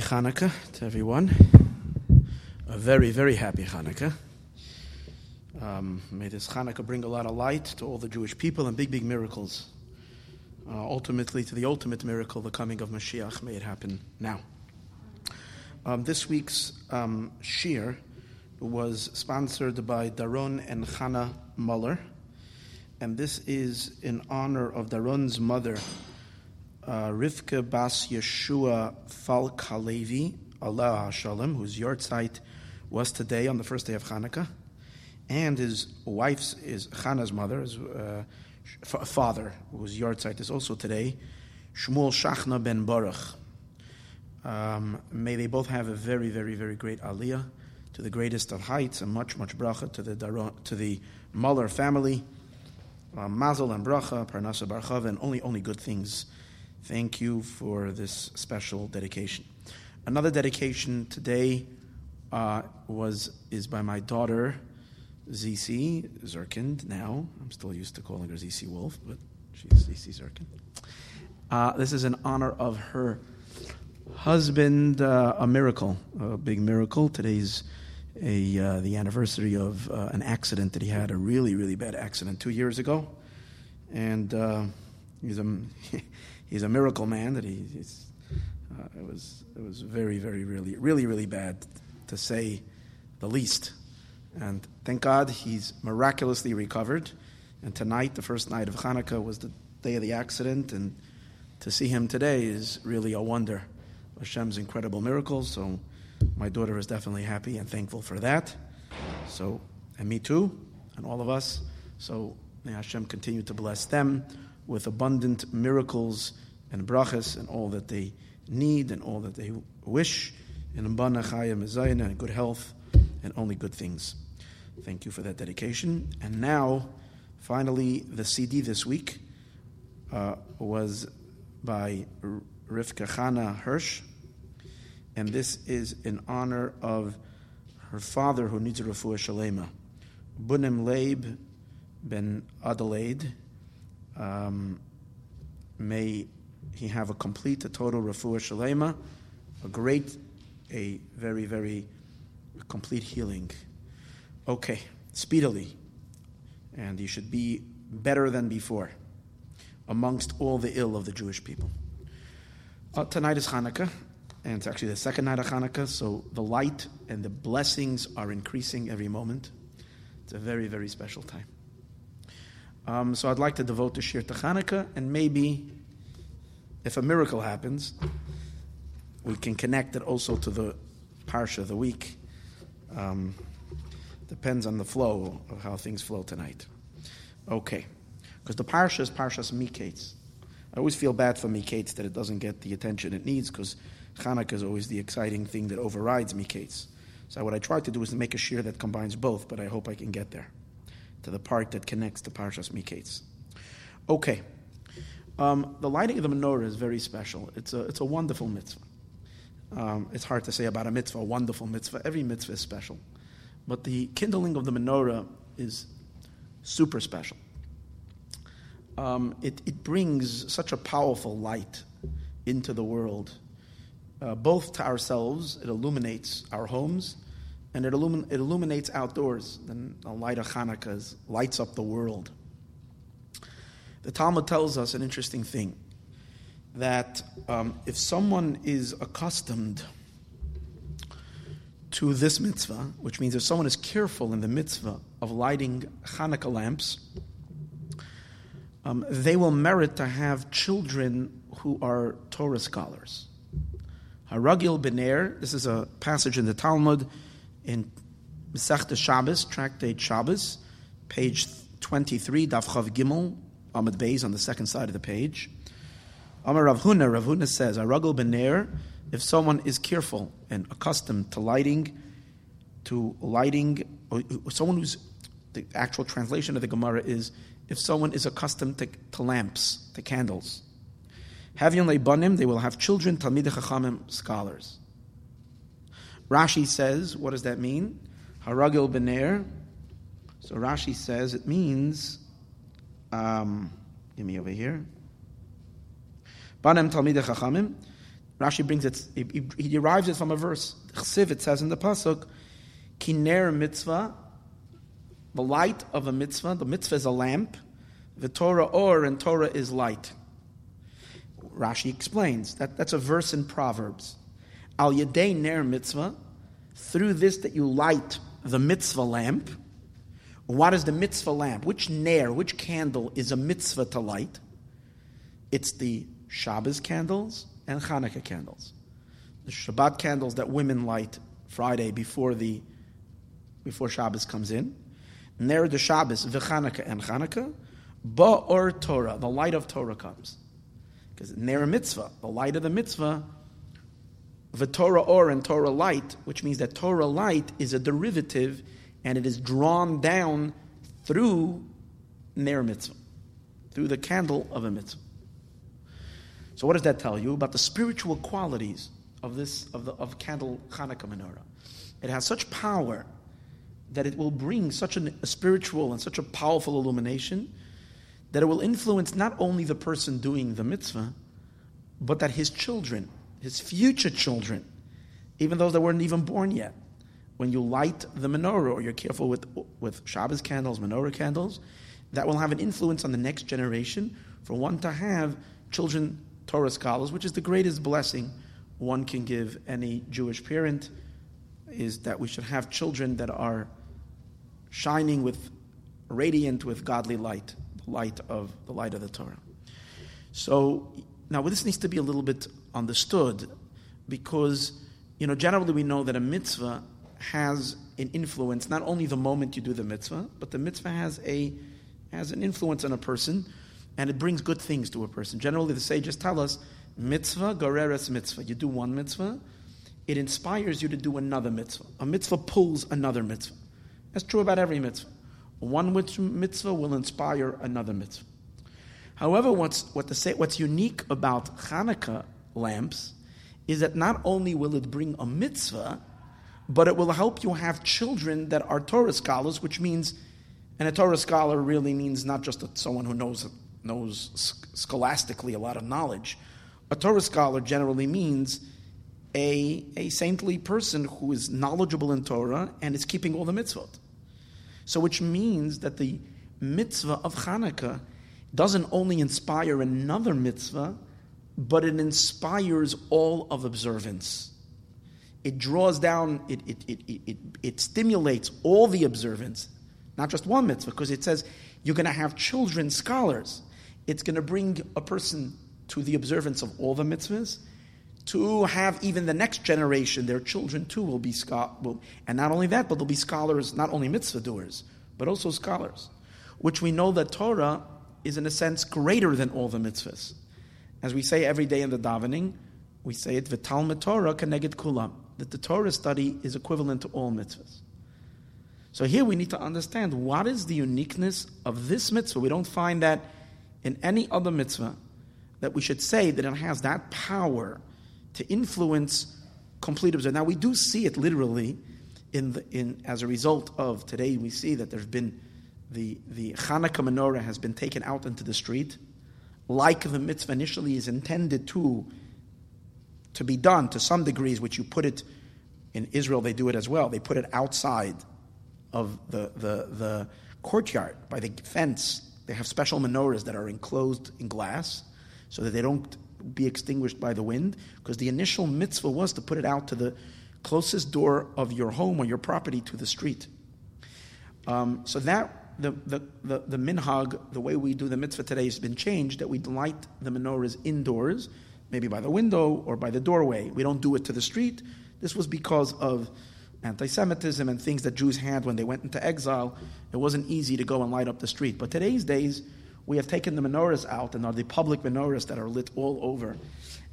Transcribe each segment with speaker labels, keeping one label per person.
Speaker 1: happy Hanukkah to everyone. A very, very happy Hanukkah. Um, may this Hanukkah bring a lot of light to all the Jewish people and big, big miracles. Uh, ultimately, to the ultimate miracle, the coming of Mashiach. May it happen now. Um, this week's um, shiur was sponsored by Daron and Chana Muller, and this is in honor of Daron's mother, uh, Rivka Bas Yeshua Falk Halevi, Allah Shalom, whose yahrzeit was today on the first day of Hanukkah, and his wife's is Chana's mother, his uh, father, whose yahrzeit is also today, Shmuel Shachna ben Baruch. Um, may they both have a very, very, very great aliyah to the greatest of heights, and much, much bracha to the Daron, to the Muller family. Uh, Mazel and bracha, Parnasa Barchav, and only, only good things. Thank you for this special dedication. Another dedication today uh, was is by my daughter, ZC Zerkind. Now I'm still used to calling her ZC Wolf, but she's ZC Zerkind. Uh, this is in honor of her husband, uh, a miracle, a big miracle. Today's a uh, the anniversary of uh, an accident that he had, a really, really bad accident two years ago, and uh, he's a he's a miracle man. That he, he's uh, it was it was very, very, really, really, really bad to say the least. And thank God he's miraculously recovered. And tonight, the first night of Hanukkah, was the day of the accident, and to see him today is really a wonder. Hashem's incredible miracles. So my daughter is definitely happy and thankful for that. So, and me too, and all of us. So may Hashem continue to bless them with abundant miracles and brachas and all that they need and all that they wish. And abana chaya mezayina and good health and only good things. Thank you for that dedication. And now, finally, the CD this week uh, was by Rivka Chana Hirsch, and this is in honor of her father who needs a refuah shalema, Bunim Leib ben Adelaide. Um, may he have a complete, a total refuah shalema, a great, a very, very complete healing. Okay, speedily, and he should be better than before amongst all the ill of the Jewish people. Uh, tonight is Hanukkah, and it's actually the second night of Hanukkah, so the light and the blessings are increasing every moment. It's a very, very special time. Um, so I'd like to devote the shiur to Hanukkah, and maybe if a miracle happens, we can connect it also to the parsha of the week. Um, depends on the flow of how things flow tonight. Okay, because the parsha is parshas Miketz. I always feel bad for Miketz that it doesn't get the attention it needs because Hanukkah is always the exciting thing that overrides Miketz. So what I try to do is to make a shiur that combines both, but I hope I can get there to the part that connects to parshas Miketz. Okay, um, the lighting of the menorah is very special. It's a it's a wonderful mitzvah. Um, it's hard to say about a mitzvah, a wonderful mitzvah. Every mitzvah is special. But the kindling of the menorah is super special. Um, it, it brings such a powerful light into the world, uh, both to ourselves, it illuminates our homes, and it, illumin- it illuminates outdoors. Then the light of Hanukkah is- lights up the world. The Talmud tells us an interesting thing that um, if someone is accustomed to this mitzvah, which means if someone is careful in the mitzvah of lighting Hanukkah lamps, um, they will merit to have children who are Torah scholars. Haragil Bener, this is a passage in the Talmud in Masechta Shabbos, Tractate Shabbos, page 23, Daf Chav Gimel, Amud Beis on the second side of the page. Amar Rav Huna, Rav Huna says, Aragel Bener, if someone is careful and accustomed to lighting, to lighting, or someone who's, the actual translation of the Gemara is, if someone is accustomed to, to lamps, to candles. Havyon Leibanim, they will have children, Talmid Chachamim, scholars. Rashi says, what does that mean? Haragil Bener. So Rashi says it means, um, give me over here. Banem Talmid Chachamim. Rashi brings it, he, he derives it from a verse. Chsiv, it says in the Pasuk, Kiner mitzvah, the light of a mitzvah, the mitzvah is a lamp, the Torah or, and Torah is light. Rashi explains that that's a verse in Proverbs. Al yedei ner mitzvah, through this that you light the mitzvah lamp. What is the mitzvah lamp? Which ner, which candle is a mitzvah to light? It's the Shabbos candles and Hanukkah candles. The Shabbat candles that women light Friday before the before Shabbos comes in. Ner the Shabbos, v'Chanukah and Chanukah. Ba'or Torah, the light of Torah comes. Because Ner mitzvah, the light of the mitzvah, the Torah or and Torah light, which means that Torah light is a derivative and it is drawn down through Ner mitzvah, through the candle of a mitzvah. So what does that tell you about the spiritual qualities of this of the of candle Hanukkah menorah? It has such power that it will bring such an, a spiritual and such a powerful illumination that it will influence not only the person doing the mitzvah, but that his children, his future children, even those that weren't even born yet, when you light the menorah or you're careful with, with Shabbos candles, menorah candles, that will have an influence on the next generation for one to have children, Torah scholars, which is the greatest blessing one can give any Jewish parent, is that we should have children that are shining with, radiant with godly light the light of the light of the Torah. So now this needs to be a little bit understood because you know generally we know that a mitzvah has an influence not only the moment you do the mitzvah, but the mitzvah has a has an influence on a person and it brings good things to a person. Generally the sages tell us mitzvah goreres mitzvah. You do one mitzvah, it inspires you to do another mitzvah. A mitzvah pulls another mitzvah. That's true about every mitzvah. One mitzvah will inspire another mitzvah. However, what's, what say, what's unique about Hanukkah lamps is that not only will it bring a mitzvah, but it will help you have children that are Torah scholars, which means, and a Torah scholar really means not just someone who knows, knows scholastically a lot of knowledge. A Torah scholar generally means a, a saintly person who is knowledgeable in Torah and is keeping all the mitzvot. So, which means that the mitzvah of Hanukkah doesn't only inspire another mitzvah, but it inspires all of observance. It draws down, it, it, it, it, it stimulates all the observance, not just one mitzvah, because it says you're going to have children scholars. It's going to bring a person to the observance of all the mitzvahs, to have even the next generation, their children too will be scholars. And not only that, but they'll be scholars, not only mitzvah doers, but also scholars. Which we know that Torah is in a sense greater than all the mitzvahs. As we say every day in the davening, we say it, V'talmud Torah keneged kulam, that the Torah study is equivalent to all mitzvahs. So here we need to understand what is the uniqueness of this mitzvah. We don't find that in any other mitzvah that we should say that it has that power to influence complete observance. Now we do see it literally in the, in as a result of today. We see that there's been the the Hanukkah menorah has been taken out into the street, like the mitzvah initially is intended to to be done to some degrees, which you put it in Israel. They do it as well. They put it outside of the the the courtyard by the fence. They have special menorahs that are enclosed in glass so that they don't be extinguished by the wind, because the initial mitzvah was to put it out to the closest door of your home or your property to the street. Um, so that the, the, the, the minhag, the way we do the mitzvah today has been changed, that we light the menorahs indoors, maybe by the window or by the doorway. We don't do it to the street. This was because of anti Semitism and things that Jews had when they went into exile, it wasn't easy to go and light up the street. But today's days, we have taken the menorahs out and are the public menorahs that are lit all over.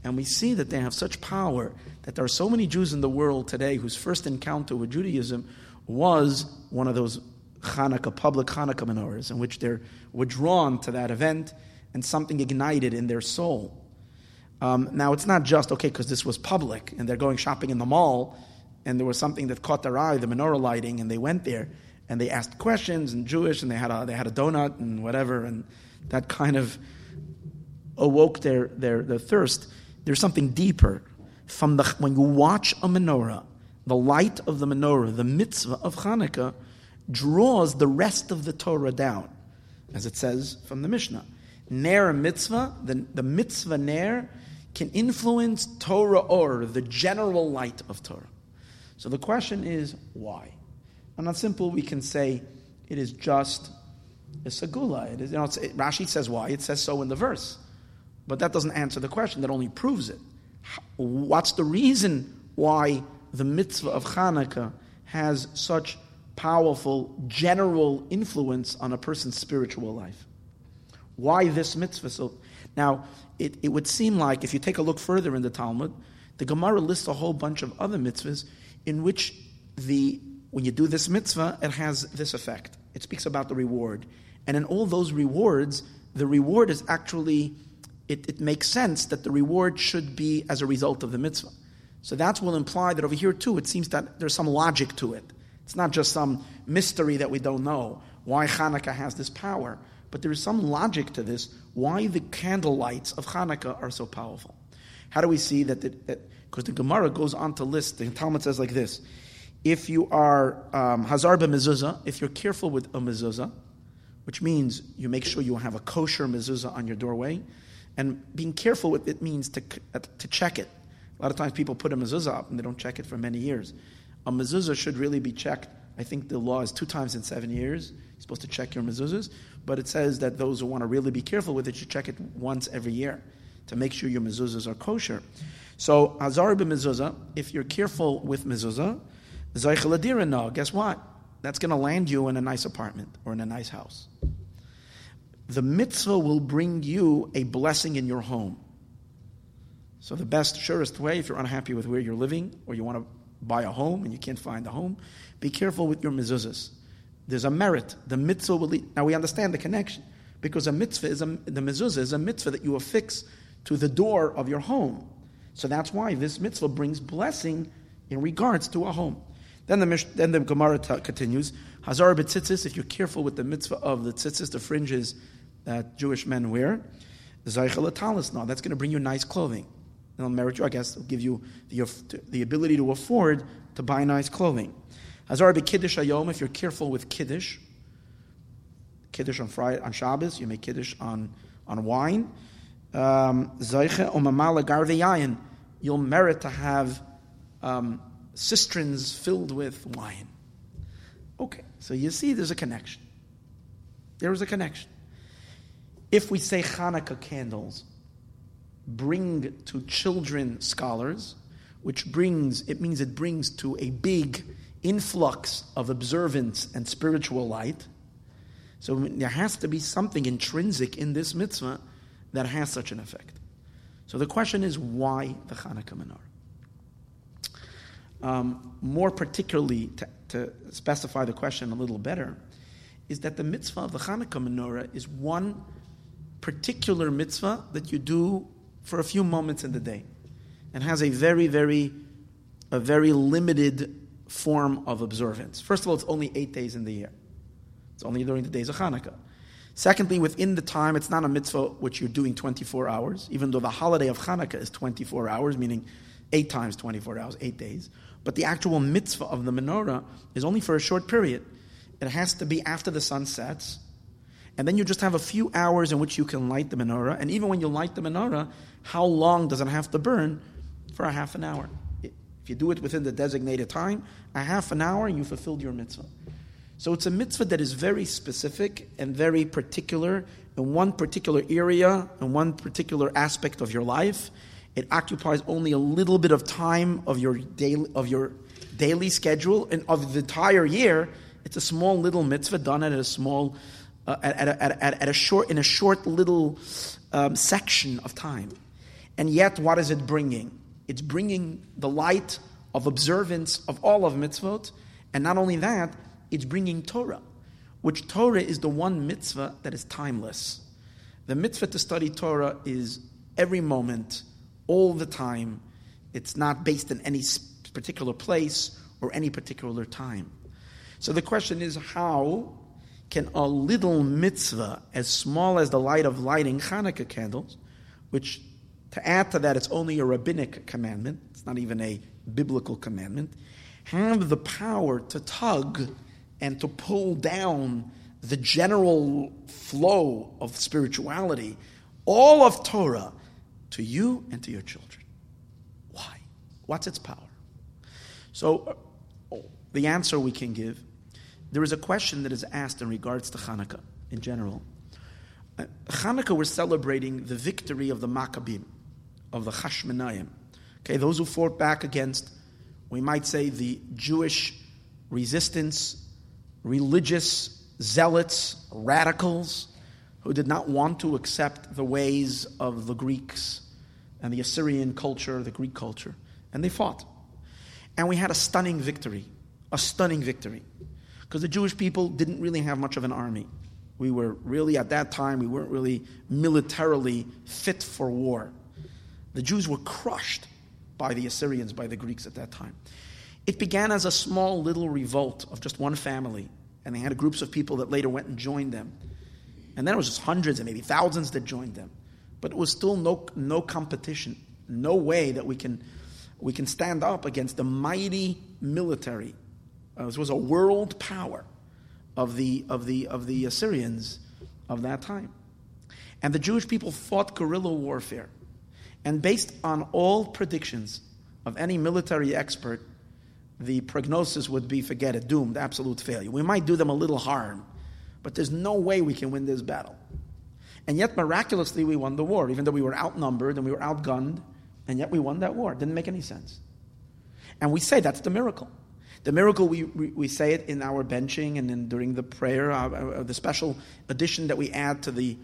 Speaker 1: And we see that they have such power that there are so many Jews in the world today whose first encounter with Judaism was one of those Hanukkah, public Hanukkah menorahs, in which they were drawn to that event and something ignited in their soul. Um, now, it's not just, okay, because this was public and they're going shopping in the mall and there was something that caught their eye, the menorah lighting, and they went there and they asked questions in Jewish and they had a, they had a donut and whatever, and that kind of awoke their, their, their thirst. There's something deeper. From the, when you watch a menorah, the light of the menorah, the mitzvah of Hanukkah, draws the rest of the Torah down, as it says from the Mishnah. Ner mitzvah, the, the mitzvah ner, can influence Torah or, the general light of Torah. So the question is, why? And not simple, we can say it is just a segula. It is, you know, it, Rashi says why. It says so in the verse. But that doesn't answer the question, that only proves it. What's the reason why the mitzvah of Hanukkah has such powerful general influence on a person's spiritual life? Why this mitzvah? So now, it, it would seem like if you take a look further in the Talmud, the Gemara lists a whole bunch of other mitzvahs in which the when you do this mitzvah, it has this effect. It speaks about the reward. And in all those rewards, the reward is actually, it, it makes sense that the reward should be as a result of the mitzvah. So that will imply that over here too, it seems that there's some logic to it. It's not just some mystery that we don't know why Hanukkah has this power, but there is some logic to this, why the candle lights of Hanukkah are so powerful. How do we see that? Because the, the Gemara goes on to list, the Talmud says like this if you are um, hazar mezuzah, if you're careful with a mezuzah, which means you make sure you have a kosher mezuzah on your doorway, and being careful with it means to, to check it. A lot of times people put a mezuzah up and they don't check it for many years. A mezuzah should really be checked. I think the law is two times in seven years. You're supposed to check your mezuzahs, but it says that those who want to really be careful with it should check it once every year to make sure your mezuzahs are kosher. So, hazar mezuzah, if you're careful with mezuzah, Zeicheladira, no. Guess what? That's going to land you in a nice apartment or in a nice house. The mitzvah will bring you a blessing in your home. So, the best, surest way, if you're unhappy with where you're living or you want to buy a home and you can't find a home, be careful with your mezuzahs. There's a merit. The mitzvah will lead. Now, we understand the connection because a mitzvah is a, the mezuzah is a mitzvah that you affix to the door of your home. So, that's why this mitzvah brings blessing in regards to a home. Then the, then the Gemara t- continues, Hazar b'tzitzis, if you're careful with the mitzvah of the tzitzis, the fringes that Jewish men wear, Zaychel no, that's going to bring you nice clothing. It'll merit you, I guess, it'll give you the, the ability to afford to buy nice clothing. Hazar b'kiddush ayom, if you're careful with kiddush, kiddush on Friday, on Shabbos, you make kiddush on, on wine. Um, Zayche omamala garveyayin, you'll merit to have um, cisterns filled with wine. Okay, so you see there's a connection. There is a connection. If we say Hanukkah candles bring to children scholars, which brings, it means it brings to a big influx of observance and spiritual light. So there has to be something intrinsic in this mitzvah that has such an effect. So the question is why the Hanukkah menorah? um, more particularly to, to, specify the question a little better, is that the mitzvah of the Hanukkah menorah is one particular mitzvah that you do for a few moments in the day, and has a very, very, a very limited form of observance. First of all, it's only eight days in the year. It's only during the days of Hanukkah. Secondly, within the time, it's not a mitzvah which you're doing 24 hours, even though the holiday of Hanukkah is 24 hours, meaning eight times 24 hours, eight days. But the actual mitzvah of the menorah is only for a short period. It has to be after the sun sets. And then you just have a few hours in which you can light the menorah. And even when you light the menorah, how long does it have to burn? For a half an hour. If you do it within the designated time, a half an hour, you fulfilled your mitzvah. So it's a mitzvah that is very specific and very particular in one particular area, in one particular aspect of your life. It occupies only a little bit of time of your daily, of your daily schedule and of the entire year, it's a small little mitzvah done at a small, uh, at, at, at, at, a short, in a short little um, section of time. And yet, what is it bringing? It's bringing the light of observance of all of mitzvot, and not only that, it's bringing Torah, which Torah is the one mitzvah that is timeless. The mitzvah to study Torah is every moment, all the time. It's not based in any particular place or any particular time. So the question is how can a little mitzvah, as small as the light of lighting Hanukkah candles, which to add to that, it's only a rabbinic commandment, it's not even a biblical commandment, have the power to tug and to pull down the general flow of spirituality, all of Torah, to you and to your children. Why? What's its power? So, uh, the answer we can give there is a question that is asked in regards to Hanukkah in general. Uh, Hanukkah, we're celebrating the victory of the Maccabim, of the Hashmonayim. Okay, those who fought back against, we might say, the Jewish resistance, religious zealots, radicals, who did not want to accept the ways of the Greeks and the Assyrian culture, the Greek culture. And they fought. And we had a stunning victory, a stunning victory. Because the Jewish people didn't really have much of an army. We were really, at that time, we weren't really militarily fit for war. The Jews were crushed by the Assyrians, by the Greeks at that time. It began as a small little revolt of just one family, and they had groups of people that later went and joined them. And then it was just hundreds and maybe thousands that joined them. But it was still no, no competition, no way that we can, we can stand up against the mighty military. Uh, this was a world power of the, of, the, of the Assyrians of that time. And the Jewish people fought guerrilla warfare. And based on all predictions of any military expert, the prognosis would be forget it, doomed, absolute failure. We might do them a little harm, but there's no way we can win this battle. And yet, miraculously, we won the war, even though we were outnumbered and we were outgunned, and yet we won that war. It didn't make any sense. And we say that's the miracle. The miracle, we, we, we say it in our benching and in, during the prayer, uh, uh, the special addition that we add to the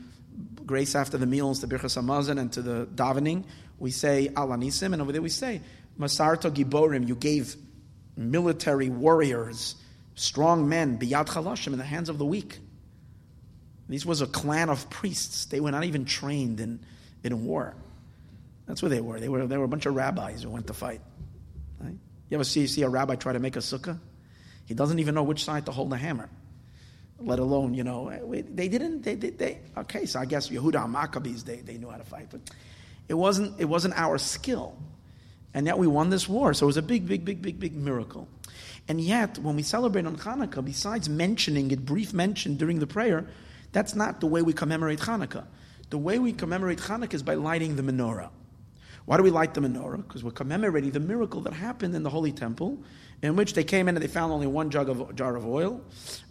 Speaker 1: grace after the meals, the Birchas Hamazon, and to the davening. We say Alanisim, and over there we say, Masarto Giborim, you gave military warriors, strong men, biyad chalashim, in the hands of the weak. These was a clan of priests. They were not even trained in, in war. That's what they were. They were, they were a bunch of rabbis who went to fight. You ever see, see a rabbi try to make a sukkah? He doesn't even know which side to hold the hammer, let alone, you know, eh, they didn't, they, they, they okay, so I guess Yehuda and Maccabees, they, they knew how to fight, but it wasn't, it wasn't our skill. And yet we won this war. So it was a big, big, big, big, big miracle. And yet, when we celebrate on Hanukkah, besides mentioning it, brief mention during the prayer, that's not the way we commemorate Hanukkah. The way we commemorate Hanukkah is by lighting the menorah. Why do we light the menorah? Because we're commemorating the miracle that happened in the Holy Temple, in which they came in and they found only one jug of, jar of oil,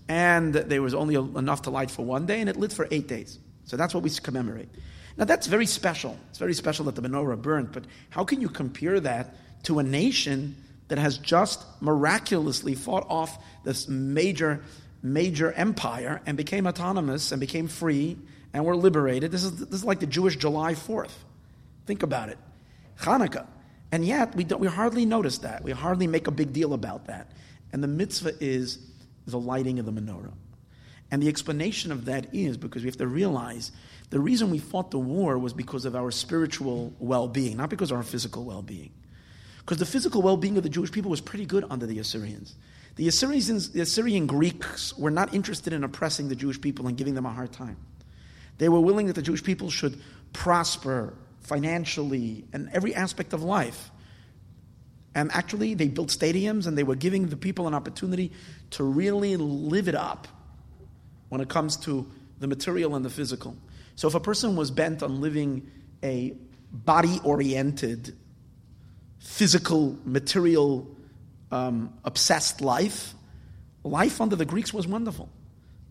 Speaker 1: and there was only enough to light for one day, and it lit for eight days. So that's what we commemorate. Now that's very special. It's very special that the menorah burned, but how can you compare that to a nation that has just miraculously fought off this major, major empire and became autonomous and became free and were liberated? This is, this is like the Jewish July 4th. Think about it. Hanukkah. And yet, we, we hardly notice that. We hardly make a big deal about that. And the mitzvah is the lighting of the menorah. And the explanation of that is because we have to realize the reason we fought the war was because of our spiritual well being, not because of our physical well being. Because the physical well being of the Jewish people was pretty good under the Assyrians. The Assyrians, the Assyrian Greeks were not interested in oppressing the Jewish people and giving them a hard time. They were willing that the Jewish people should prosper financially and every aspect of life. And actually, they built stadiums and they were giving the people an opportunity to really live it up when it comes to the material and the physical. So if a person was bent on living a body oriented, physical, material, um, obsessed life, life under the Greeks was wonderful.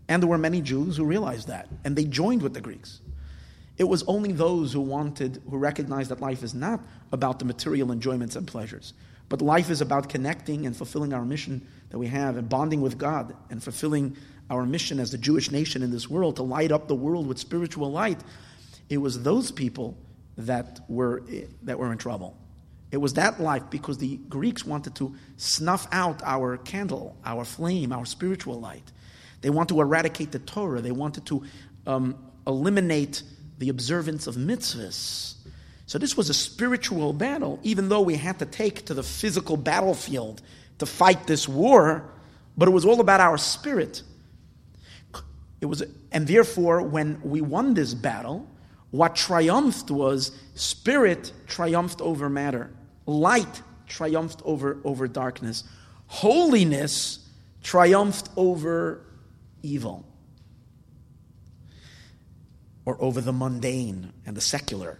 Speaker 1: And there were many Jews who realized that, and they joined with the Greeks. It was only those who wanted, who recognized that life is not about the material enjoyments and pleasures, But life is about connecting and fulfilling our mission that we have and bonding with God and fulfilling our mission as the Jewish nation in this world to light up the world with spiritual light. It was those people that were, that were in trouble. It was that life because the Greeks wanted to snuff out our candle, our flame, our spiritual light. They wanted to eradicate the Torah. They wanted to um, eliminate the observance of mitzvahs. So this was a spiritual battle, even though we had to take to the physical battlefield to fight this war, but it was all about our spirit. It was, and therefore, when we won this battle, what triumphed was spirit triumphed over matter, light triumphed over, over darkness, holiness triumphed over evil, or over the mundane and the secular.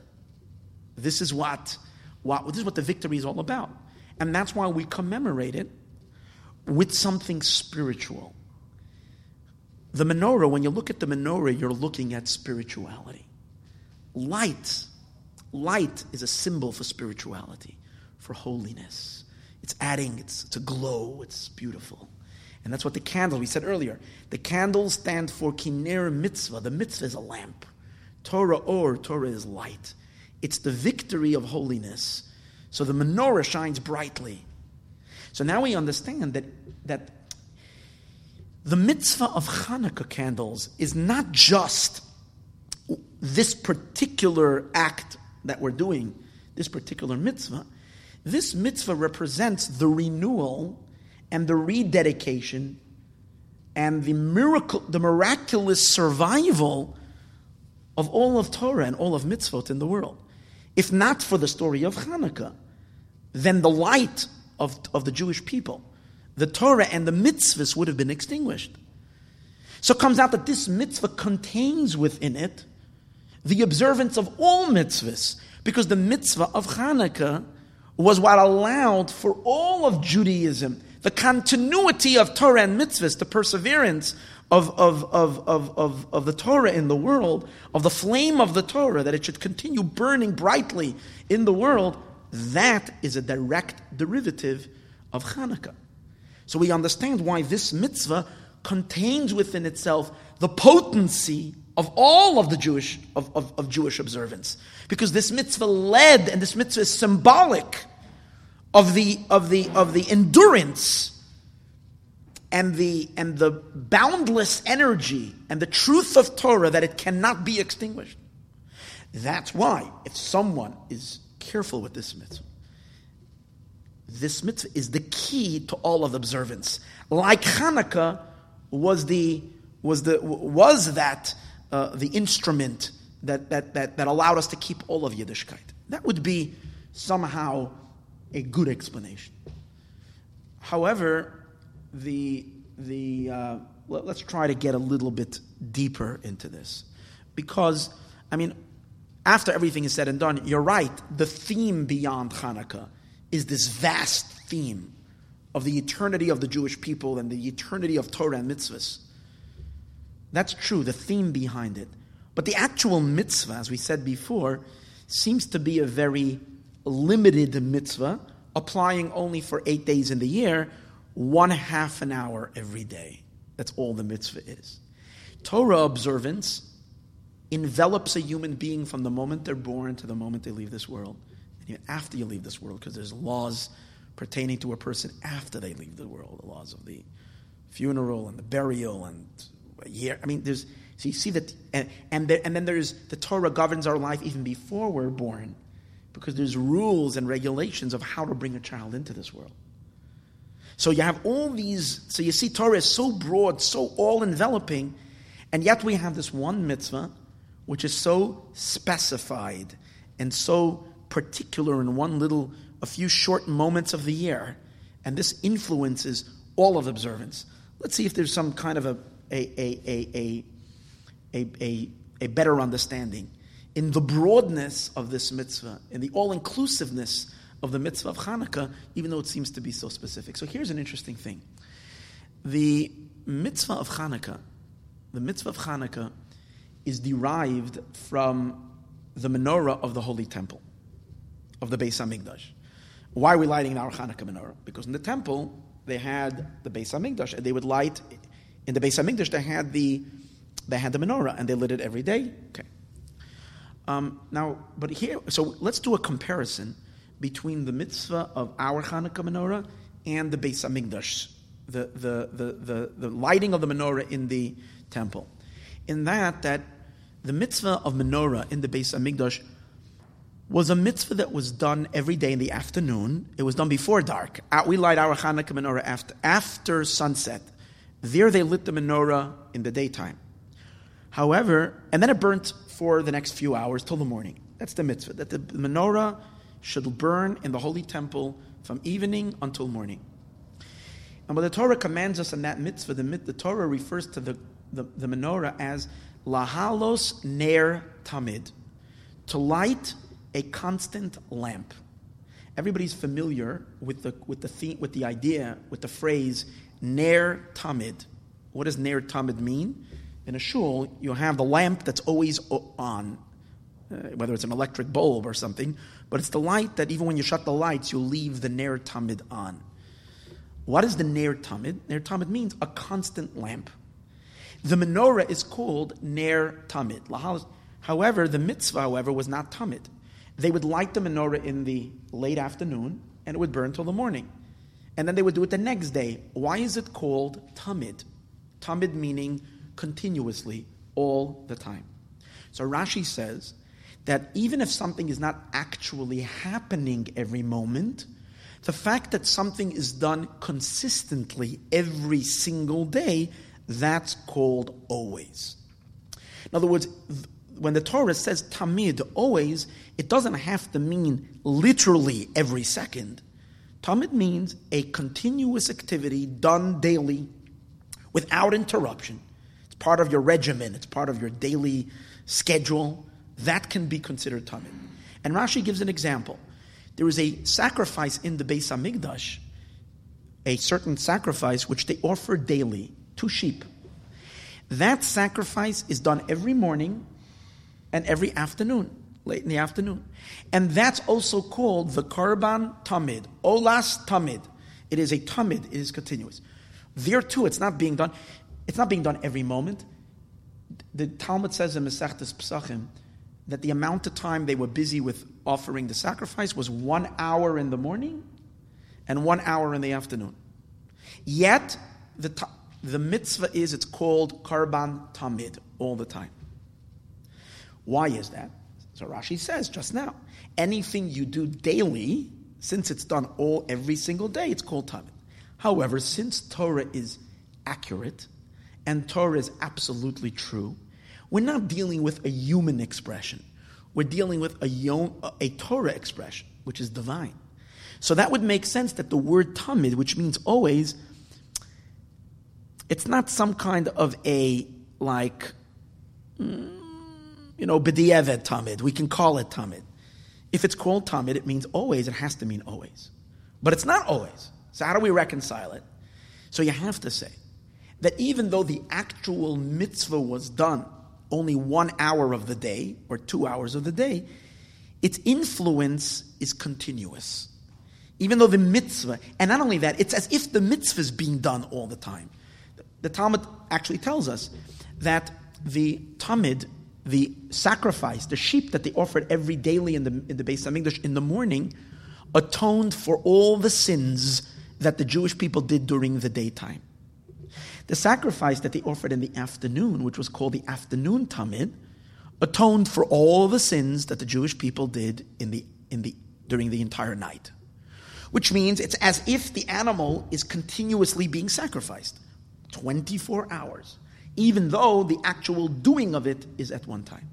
Speaker 1: This is what, what this is what the victory is all about. And that's why we commemorate it with something spiritual. The menorah, when you look at the menorah, you're looking at spirituality. Light, light is a symbol for spirituality, for holiness. It's adding, it's, it's a glow, it's beautiful. And that's what the candle, we said earlier, the candles stand for kiner mitzvah. The mitzvah is a lamp. Torah or, Torah is light. It's the victory of holiness. So the menorah shines brightly. So now we understand that, that the mitzvah of Hanukkah candles is not just this particular act that we're doing, this particular mitzvah. This mitzvah represents the renewal and the rededication and the miracle, the miraculous survival of all of Torah and all of mitzvot in the world. If not for the story of Hanukkah, then the light of, of the Jewish people, the Torah and the mitzvahs would have been extinguished. So it comes out that this mitzvah contains within it the observance of all mitzvahs, because the mitzvah of Hanukkah was what allowed for all of Judaism, the continuity of Torah and mitzvahs, the perseverance of, of, of, of, of, of the Torah in the world, of the flame of the Torah, that it should continue burning brightly in the world, that is a direct derivative of Hanukkah. So we understand why this mitzvah contains within itself the potency of all of the Jewish of, of, of, Jewish observance. Because this mitzvah led, and this mitzvah is symbolic of the of the of the endurance and the and the boundless energy and the truth of Torah that it cannot be extinguished. That's why, if someone is careful with this mitzvah, this mitzvah is the key to all of observance. Like Hanukkah was the was the was that uh, the instrument that, that that that allowed us to keep all of Yiddishkeit. That would be somehow a good explanation. However, the, the uh, let, let's try to get a little bit deeper into this. Because, I mean, after everything is said and done, you're right, the theme beyond Hanukkah is this vast theme of the eternity of the Jewish people and the eternity of Torah and mitzvahs. That's true, the theme behind it. But the actual mitzvah, as we said before, seems to be a very limited mitzvah, applying only for eight days in the year, one half an hour every day. That's all the mitzvah is. Torah observance envelops a human being from the moment they're born to the moment they leave this world, and even after you leave this world, because there's laws pertaining to a person after they leave the world, the laws of the funeral and the burial and a year. I mean, there's so you see that, and and, there, and then there's the Torah governs our life even before we're born, because there's rules and regulations of how to bring a child into this world. So you have all these, so you see, Torah is so broad, so all enveloping, and yet we have this one mitzvah which is so specified and so particular in one little, a few short moments of the year, and this influences all of observance. Let's see if there's some kind of a, a, a, a, a, a, a better understanding in the broadness of this mitzvah, in the all inclusiveness of the mitzvah of Hanukkah, even though it seems to be so specific. So here's an interesting thing. The mitzvah of Hanukkah, the mitzvah of Hanukkah is derived from the menorah of the Holy Temple, of the Beis HaMikdash. Why are we lighting our Hanukkah menorah? Because in the temple they had the Beis Hamikdash, and they would light in the Beis Hamikdash. They had the they had the menorah, and they lit it every day. Okay. Um, now, but here, so let's do a comparison between the mitzvah of our Hanukkah menorah and the Beis Hamikdash, the, the, the, the, the lighting of the menorah in the temple. In that, that the mitzvah of menorah in the Beis Hamikdash was a mitzvah that was done every day in the afternoon. It was done before dark. Uh, we light our Hanukkah menorah after, after sunset. There they lit the menorah in the daytime. However, and then it burnt for the next few hours till the morning. That's the mitzvah, that the menorah should burn in the holy temple from evening until morning. And what the Torah commands us in that mitzvah, the, the Torah refers to the, the, the menorah as lahalos ner tamid, to light a constant lamp. Everybody's familiar with the, with the, theme, with the idea, with the phrase ner tamid. What does ner tamid mean? In a shul, you have the lamp that's always on, uh, whether it's an electric bulb or something, but it's the light that even when you shut the lights, you leave the ner tamid on. What is the ner tamid? Ner tamid means a constant lamp. The menorah is called ner tamid. However, the mitzvah, however, was not tamid. They would light the menorah in the late afternoon, and it would burn till the morning. And then they would do it the next day. Why is it called tamid? Tamid meaning continuously, all the time. So Rashi says that even if something is not actually happening every moment, the fact that something is done consistently every single day, that's called always. In other words, when the Torah says tamid, always, it doesn't have to mean literally every second. Tamid means a continuous activity done daily without interruption It's part of your regimen, it's part of your daily schedule, that can be considered tamid. And Rashi gives an example. There is a sacrifice in the Beis Hamikdash, a certain sacrifice which they offer daily, two sheep. That sacrifice is done every morning and every afternoon, late in the afternoon. And that's also called the Karban Tamid, Olas Tamid. It is a Tamid, it is continuous. There too, it's not being done. It's not being done every moment. The Talmud says in Masechtas Pesachim that the amount of time they were busy with offering the sacrifice was one hour in the morning and one hour in the afternoon. Yet, the, the mitzvah is it's called Karban Tamid all the time. Why is that? So Rashi says just now, anything you do daily, since it's done all every single day, it's called Tamid. However, since Torah is accurate, and Torah is absolutely true, we're not dealing with a human expression. We're dealing with a, yom, a Torah expression, which is divine. So that would make sense that the word tamid, which means always, it's not some kind of a, like, mm, you know, b'di'evet tamid. We can call it tamid. If it's called tamid, it means always. It has to mean always. But it's not always. So how do we reconcile it? So you have to say, that even though the actual mitzvah was done only one hour of the day or two hours of the day, its influence is continuous. Even though the mitzvah, and not only that, it's as if the mitzvah is being done all the time. The Talmud actually tells us that the Tamid, the sacrifice, the sheep that they offered every daily in the, in the Beis Hamikdash in the morning, atoned for all the sins that the Jewish people did during the daytime. The sacrifice that they offered in the afternoon, which was called the afternoon tamid, atoned for all the sins that the Jewish people did in the, in the, during the entire night. Which means it's as if the animal is continuously being sacrificed 24 hours, even though the actual doing of it is at one time.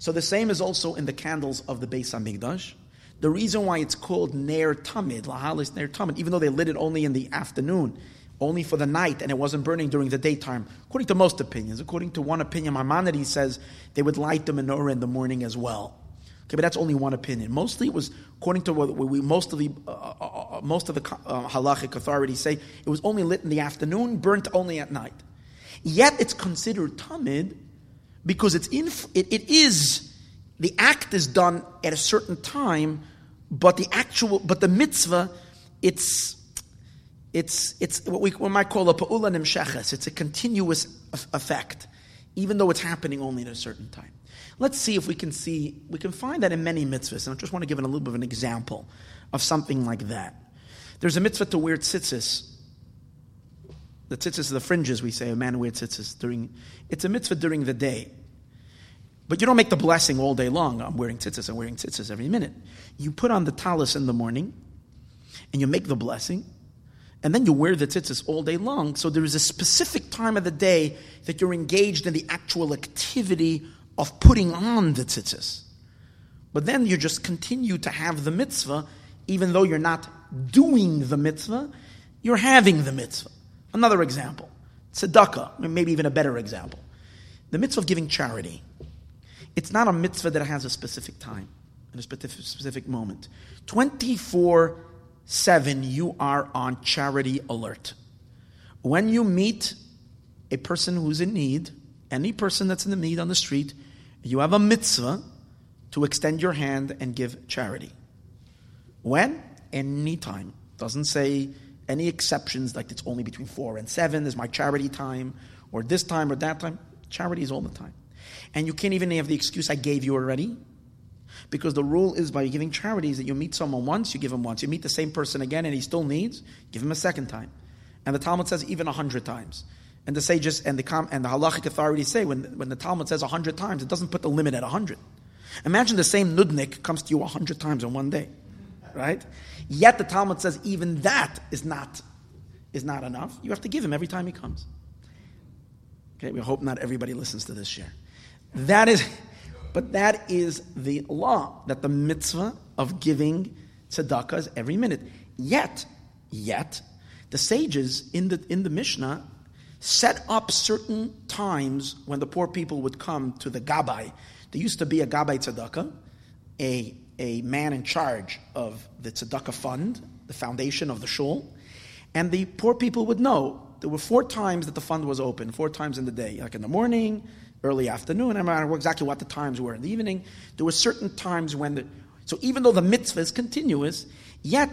Speaker 1: So the same is also in the candles of the Beis Hamikdash. The reason why it's called Ner Tamid, Lahalis Ner Tamid, even though they lit it only in the afternoon, only for the night and it wasn't burning during the daytime, according to most opinions. According to one opinion, Maimonides says they would light the menorah in the morning as well. Okay, but that's only one opinion. Mostly it was, according to what we, most of the, uh, uh, uh most of the uh, halachic authorities say, it was only lit in the afternoon, burnt only at night. Yet it's considered tamid because it's in, it, it is, the act is done at a certain time but the actual, but the mitzvah, it's it's it's what we, might call a pa'ula nimsheches. It's a continuous effect, even though it's happening only at a certain time. Let's see if we can see we can find that in many mitzvahs. And I just want to give a little bit of an example of something like that. There's a mitzvah to wear tzitzis. The tzitzis are the fringes we say a man wears tzitzis during. It's a mitzvah during the day. But you don't make the blessing all day long. I'm wearing tzitzis, I'm wearing tzitzis every minute. You put on the talis in the morning, and you make the blessing, and then you wear the tzitzis all day long. So there is a specific time of the day that you're engaged in the actual activity of putting on the tzitzis. But then you just continue to have the mitzvah, even though you're not doing the mitzvah, you're having the mitzvah. Another example, tzedakah, maybe even a better example. The mitzvah of giving charity. It's not a mitzvah that has a specific time and a specific, specific moment. 24 7, you are on charity alert. When you meet a person who's in need, any person that's in the need on the street, you have a mitzvah to extend your hand and give charity. When? Anytime. Doesn't say any exceptions like it's only between 4 and 7 is my charity time, or this time or that time. Charity is all the time. And you can't even have the excuse I gave you already. Because the rule is by giving charities that you meet someone once, you give him once. You meet the same person again and he still needs, give him a second time. And the Talmud says even a hundred times. And the sages and the, and the halachic authorities say when, when the Talmud says a hundred times, it doesn't put the limit at a hundred. Imagine the same nudnik comes to you a hundred times in one day, right? Yet the Talmud says even that is not, is not enough. You have to give him every time he comes. Okay, we hope not everybody listens to this shiur. That is, but that is the law, that the mitzvah of giving tzedakah is every minute. Yet, yet, the sages in the, in the Mishnah set up certain times when the poor people would come to the Gabbai. There used to be a Gabbai tzedakah, a, a man in charge of the tzedakah fund, the foundation of the shul, and the poor people would know there were four times that the fund was open, four times in the day, like in the morning, early afternoon, I don't know exactly what the times were in the evening. There were certain times when the, so even though the mitzvah is continuous, yet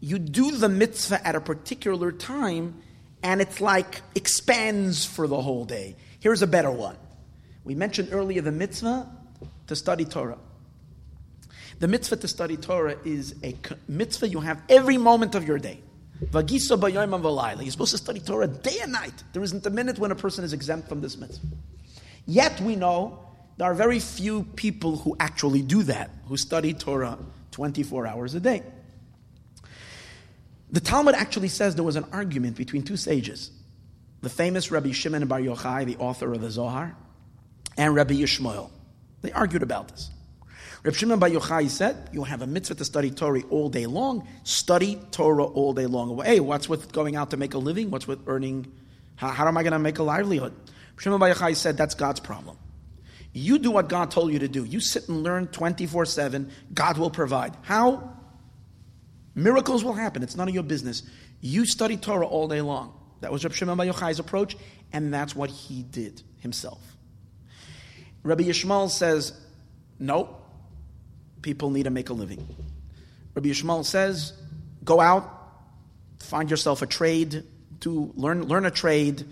Speaker 1: you do the mitzvah at a particular time and it's like expands for the whole day. Here's a better one. We mentioned earlier the mitzvah to study Torah. The mitzvah to study Torah is a mitzvah you have every moment of your day. You're supposed to study Torah day and night. There isn't a minute when a person is exempt from this mitzvah. Yet we know there are very few people who actually do that, who study Torah 24 hours a day. The Talmud actually says there was an argument between two sages the famous Rabbi Shimon Bar Yochai, the author of the Zohar, and Rabbi Yishmael. They argued about this. Rabbi Shimon Bar Yochai said, You have a mitzvah to study Torah all day long, study Torah all day long. Hey, what's with going out to make a living? What's with earning? How, how am I going to make a livelihood? Shimon Bar Yochai said that's God's problem. You do what God told you to do. You sit and learn 24 7. God will provide. How? Miracles will happen. It's none of your business. You study Torah all day long. That was Rabbi Shimon Bar Yochai's approach, and that's what he did himself. Rabbi Yishmael says, no, people need to make a living. Rabbi Yishmael says, go out, find yourself a trade, do learn, learn a trade,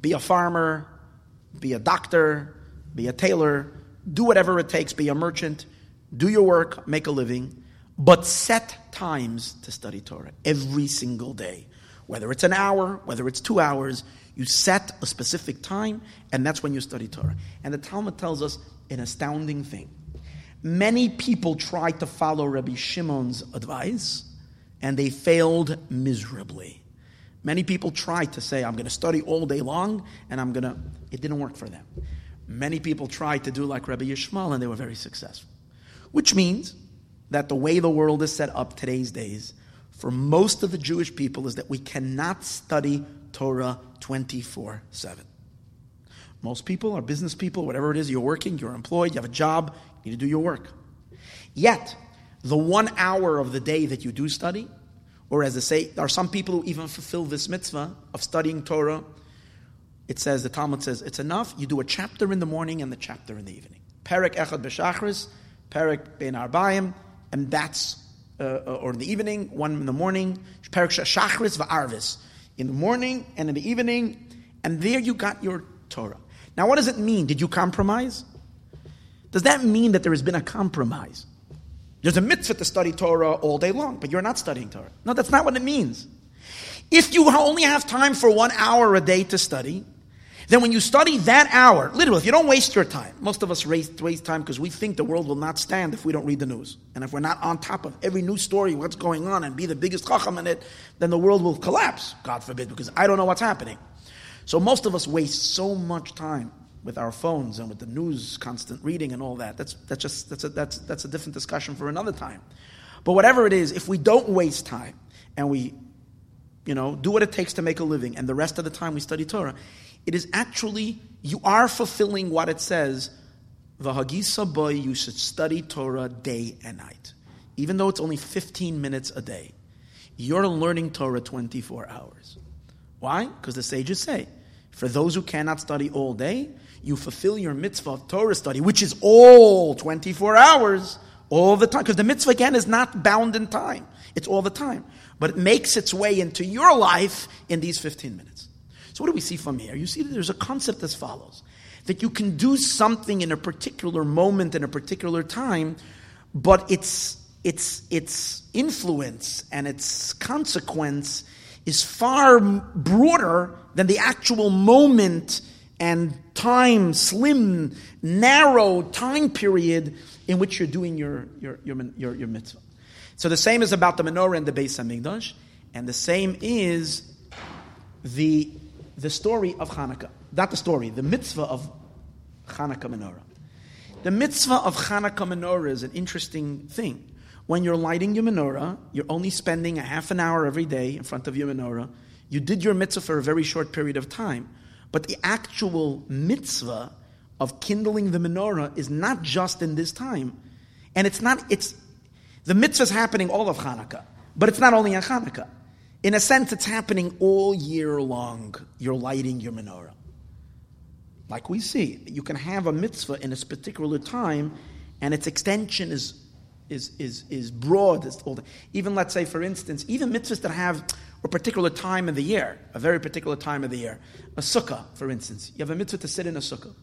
Speaker 1: be a farmer, be a doctor, be a tailor, do whatever it takes, be a merchant, do your work, make a living, but set times to study Torah every single day. Whether it's an hour, whether it's two hours, you set a specific time, and that's when you study Torah. And the Talmud tells us an astounding thing. Many people tried to follow Rabbi Shimon's advice, and they failed miserably. Many people tried to say, I'm going to study all day long and I'm going to, it didn't work for them. Many people tried to do like Rabbi Yishmael and they were very successful. Which means that the way the world is set up today's days, for most of the Jewish people, is that we cannot study Torah 24 7. Most people are business people, whatever it is, you're working, you're employed, you have a job, you need to do your work. Yet, the one hour of the day that you do study, or as they say, there are some people who even fulfill this mitzvah of studying Torah. It says, the Talmud says, it's enough. You do a chapter in the morning and the chapter in the evening. Perek echad b'shachris, perek ben arbaim, and that's, uh, uh, or in the evening, one in the morning, Perik Shachris va'arvis, in the morning and in the evening, and there you got your Torah. Now, what does it mean? Did you compromise? Does that mean that there has been a compromise? There's a mitzvah to study Torah all day long, but you're not studying Torah. No, that's not what it means. If you only have time for one hour a day to study, then when you study that hour, literally, if you don't waste your time, most of us waste, time because we think the world will not stand if we don't read the news. And if we're not on top of every news story, what's going on, and be the biggest chacham in it, then the world will collapse, God forbid, because I don't know what's happening. So most of us waste so much time with our phones and with the news, constant reading and all that. That's, that's just, that's a, that's, that's a different discussion for another time. But whatever it is, if we don't waste time and we, you know, do what it takes to make a living and the rest of the time we study Torah, it is actually, you are fulfilling what it says, the Hagisa bo, you should study Torah day and night. Even though it's only 15 minutes a day, you're learning Torah 24 hours. Why? Because the sages say, for those who cannot study all day, you fulfill your mitzvah of Torah study, which is all 24 hours, all the time. Because the mitzvah, again, is not bound in time. It's all the time. But it makes its way into your life in these 15 minutes. So, what do we see from here? You see that there's a concept as follows that you can do something in a particular moment, in a particular time, but its, its, its influence and its consequence is far broader than the actual moment and time, slim, narrow time period in which you're doing your, your, your, your, your mitzvah. So the same is about the menorah and the Beis Hamikdash, and the same is the the story of Hanukkah. Not the story, the mitzvah of Hanukkah menorah. The mitzvah of Hanukkah menorah is an interesting thing. When you're lighting your menorah, you're only spending a half an hour every day in front of your menorah. You did your mitzvah for a very short period of time. But the actual mitzvah of kindling the menorah is not just in this time. And it's not, it's, the mitzvah is happening all of Hanukkah. But it's not only on Hanukkah. In a sense, it's happening all year long. You're lighting your menorah. Like we see, you can have a mitzvah in a particular time, and its extension is, is, is, is broad. It's all even, let's say, for instance, even mitzvahs that have a particular time of the year, a very particular time of the year. A sukkah, for instance. You have a mitzvah to sit in a sukkah.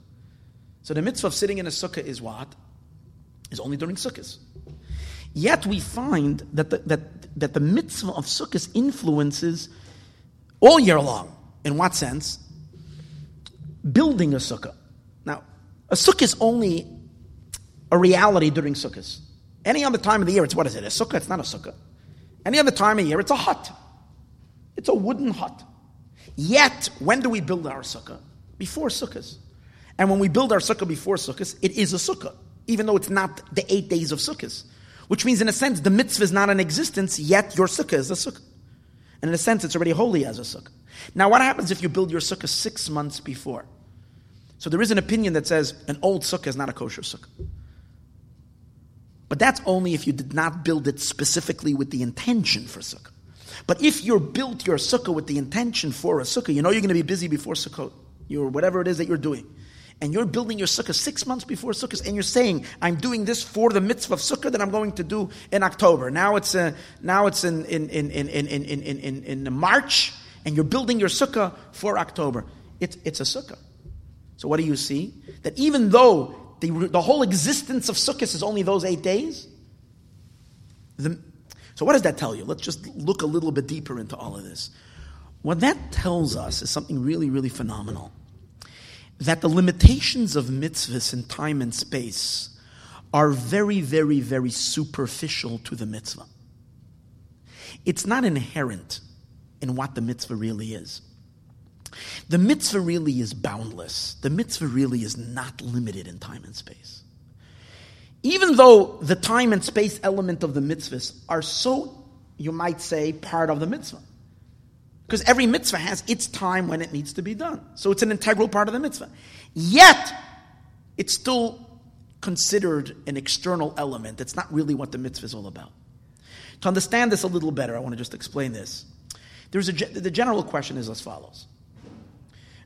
Speaker 1: So the mitzvah of sitting in a sukkah is what? Is only during Sukkos. Yet we find that the, that that the mitzvah of Sukkot influences all year long. In what sense? Building a sukkah. Now, a sukkah is only a reality during Sukkot. Any other time of the year, it's what is it? A sukkah? It's not a sukkah. Any other time of year, it's a hut. It's a wooden hut. Yet, when do we build our sukkah? Before Sukkot. And when we build our sukkah before Sukkot, it is a sukkah, even though it's not the eight days of Sukkot. Which means, in a sense, the mitzvah is not in existence, yet your sukkah is a sukkah. And in a sense, it's already holy as a sukkah. Now, what happens if you build your sukkah six months before? So there is an opinion that says an old sukkah is not a kosher sukkah. But that's only if you did not build it specifically with the intention for sukkah. But if you're built your sukkah with the intention for a sukkah, you know you're going to be busy before sukkah, or whatever it is that you're doing and you're building your sukkah six months before sukkah, and you're saying, "I'm doing this for the mitzvah of sukkah that I'm going to do in October." Now it's uh, now it's in in, in, in, in, in, in, in, in March, and you're building your sukkah for October. It's it's a sukkah. So what do you see? That even though the, the whole existence of sukkah is only those eight days, the, so what does that tell you? Let's just look a little bit deeper into all of this. What that tells us is something really, really phenomenal that the limitations of mitzvahs in time and space are very, very, very superficial to the mitzvah. It's not inherent in what the mitzvah really is. The mitzvah really is boundless. The mitzvah really is not limited in time and space. Even though the time and space element of the mitzvahs are so, you might say, part of the mitzvah. Because every mitzvah has its time when it needs to be done. So it's an integral part of the mitzvah. Yet, it's still considered an external element. It's not really what the mitzvah is all about. To understand this a little better, I want to just explain this. There's a, the general question is as follows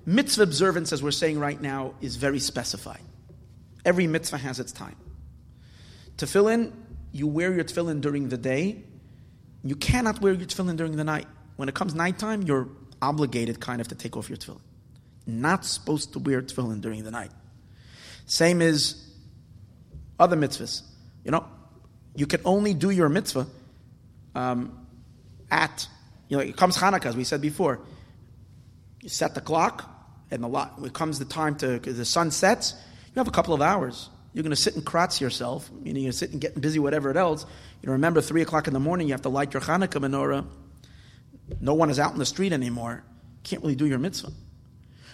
Speaker 1: Mitzvah observance, as we're saying right now, is very specified. Every mitzvah has its time. Tefillin you wear your tefillin during the day. You cannot wear your tefillin during the night. When it comes nighttime, you're obligated kind of to take off your tefillin. Not supposed to wear tefillin during the night. Same as other mitzvahs. You know, you can only do your mitzvah um, at, you know, it comes Hanukkah, as we said before. You set the clock, and the lot, when it comes the time to, the sun sets, you have a couple of hours. You're going to sit and kratz yourself, meaning you're sitting getting busy, whatever it else. You know, remember, 3 o'clock in the morning, you have to light your Hanukkah menorah. No one is out in the street anymore. Can't really do your mitzvah.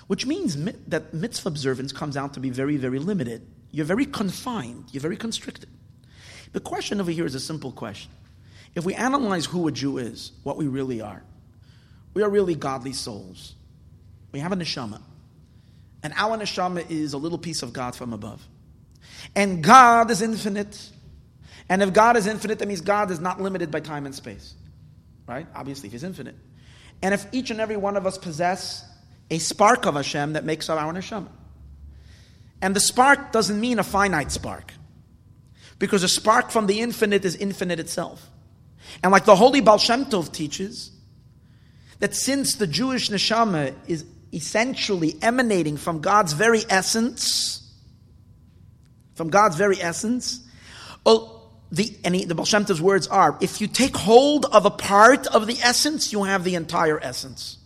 Speaker 1: Which means that mitzvah observance comes out to be very, very limited. You're very confined. You're very constricted. The question over here is a simple question. If we analyze who a Jew is, what we really are, we are really godly souls. We have a neshama. And our neshama is a little piece of God from above. And God is infinite. And if God is infinite, that means God is not limited by time and space. Right? Obviously, if He's infinite. And if each and every one of us possess a spark of Hashem that makes up our neshama. And the spark doesn't mean a finite spark. Because a spark from the infinite is infinite itself. And like the holy Baal Shem Tov teaches, that since the Jewish neshama is essentially emanating from God's very essence, from God's very essence, well, the, and he, the Baal Shem Tov's words are, if you take hold of a part of the essence, you have the entire essence.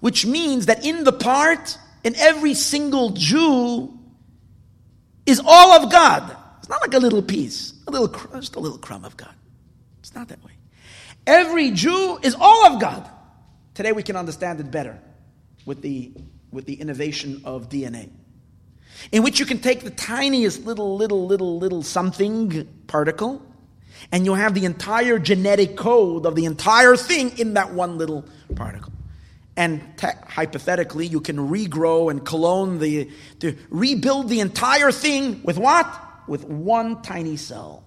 Speaker 1: Which means that in the part, in every single Jew, is all of God. It's not like a little piece, a little, just a little crumb of God. It's not that way. Every Jew is all of God. Today we can understand it better with the, with the innovation of DNA, in which you can take the tiniest little, little, little, little something particle, and you have the entire genetic code of the entire thing in that one little particle. And te- hypothetically, you can regrow and clone the, to rebuild the entire thing with what? With one tiny cell.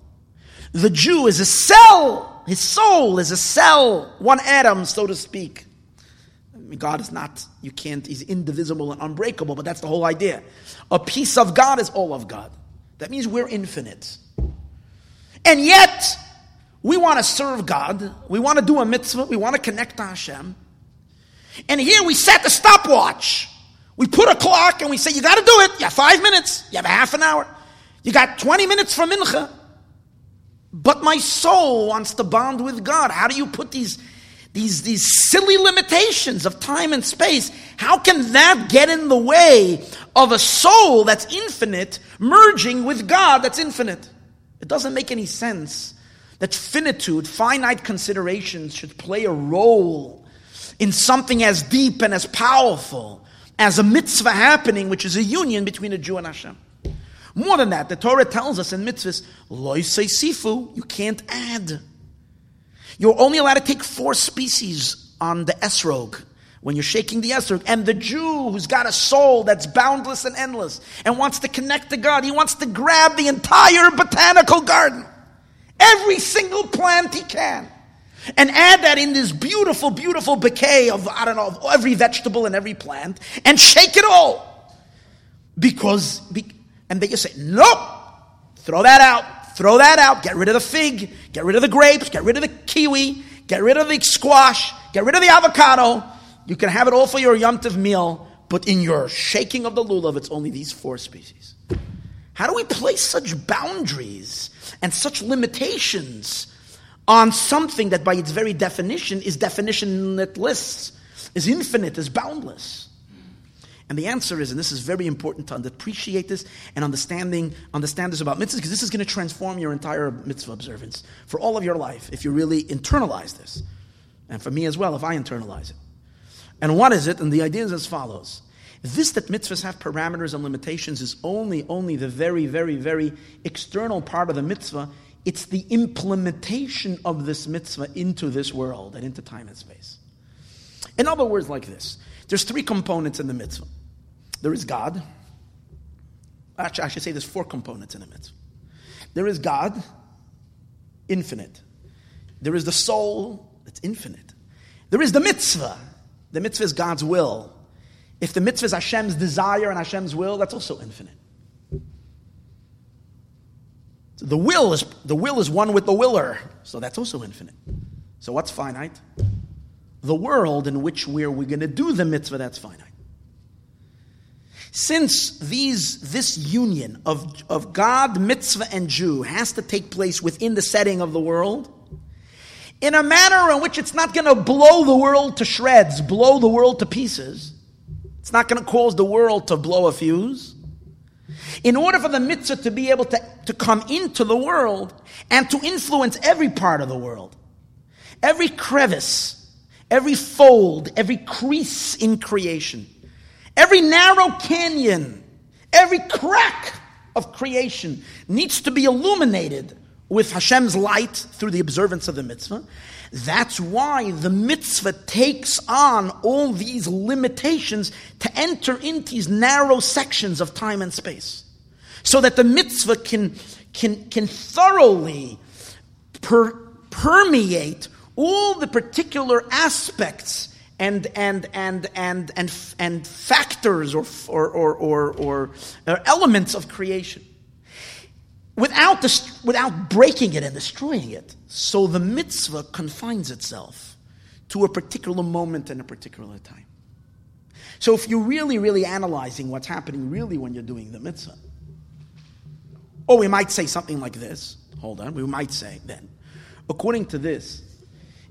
Speaker 1: The Jew is a cell. His soul is a cell, one atom, so to speak. God is not, you can't, he's indivisible and unbreakable, but that's the whole idea. A piece of God is all of God. That means we're infinite. And yet, we want to serve God. We want to do a mitzvah. We want to connect to Hashem. And here we set the stopwatch. We put a clock and we say, you got to do it. You have five minutes. You have a half an hour. You got 20 minutes for mincha. But my soul wants to bond with God. How do you put these, these, these silly limitations of time and space? How can that get in the way of a soul that's infinite merging with God that's infinite? It doesn't make any sense that finitude, finite considerations should play a role in something as deep and as powerful as a mitzvah happening, which is a union between a Jew and Hashem. More than that, the Torah tells us in mitzvahs, loy sifu, you can't add. You're only allowed to take four species on the esrog when you're shaking the esrog. And the Jew who's got a soul that's boundless and endless and wants to connect to God, he wants to grab the entire botanical garden, every single plant he can and add that in this beautiful, beautiful bouquet of, I don't know, of every vegetable and every plant, and shake it all. Because, and they just say, nope, throw that out, throw that out, get rid of the fig, get rid of the grapes, get rid of the kiwi, get rid of the squash, get rid of the avocado. You can have it all for your yomtiv meal, but in your shaking of the lulav, it's only these four species. How do we place such boundaries and such limitations on something that by its very definition is definitionless, is infinite, is boundless? And the answer is, and this is very important to appreciate this and understanding, understand this about mitzvahs, because this is going to transform your entire mitzvah observance for all of your life if you really internalize this. And for me as well, if I internalize it. And what is it? And the idea is as follows. This that mitzvahs have parameters and limitations is only, only the very, very, very external part of the mitzvah it's the implementation of this mitzvah into this world and into time and space. In other words, like this there's three components in the mitzvah there is God. Actually, I should say there's four components in a mitzvah. There is God, infinite. There is the soul, that's infinite. There is the mitzvah. The mitzvah is God's will. If the mitzvah is Hashem's desire and Hashem's will, that's also infinite. It's the will is the will is one with the willer, so that's also infinite. So what's finite? The world in which we're, we're going to do the mitzvah, that's finite. Since these, this union of, of God, mitzvah, and Jew has to take place within the setting of the world, in a manner in which it's not going to blow the world to shreds, blow the world to pieces, it's not going to cause the world to blow a fuse. In order for the mitzvah to be able to, to come into the world and to influence every part of the world, every crevice, every fold, every crease in creation, Every narrow canyon, every crack of creation needs to be illuminated with Hashem's light through the observance of the mitzvah. That's why the mitzvah takes on all these limitations to enter into these narrow sections of time and space. So that the mitzvah can, can, can thoroughly per, permeate all the particular aspects and and and and and and factors or or or or, or elements of creation without the, without breaking it and destroying it. So the mitzvah confines itself to a particular moment and a particular time. So if you're really, really analyzing what's happening really when you're doing the mitzvah, or we might say something like this. Hold on, we might say then, according to this,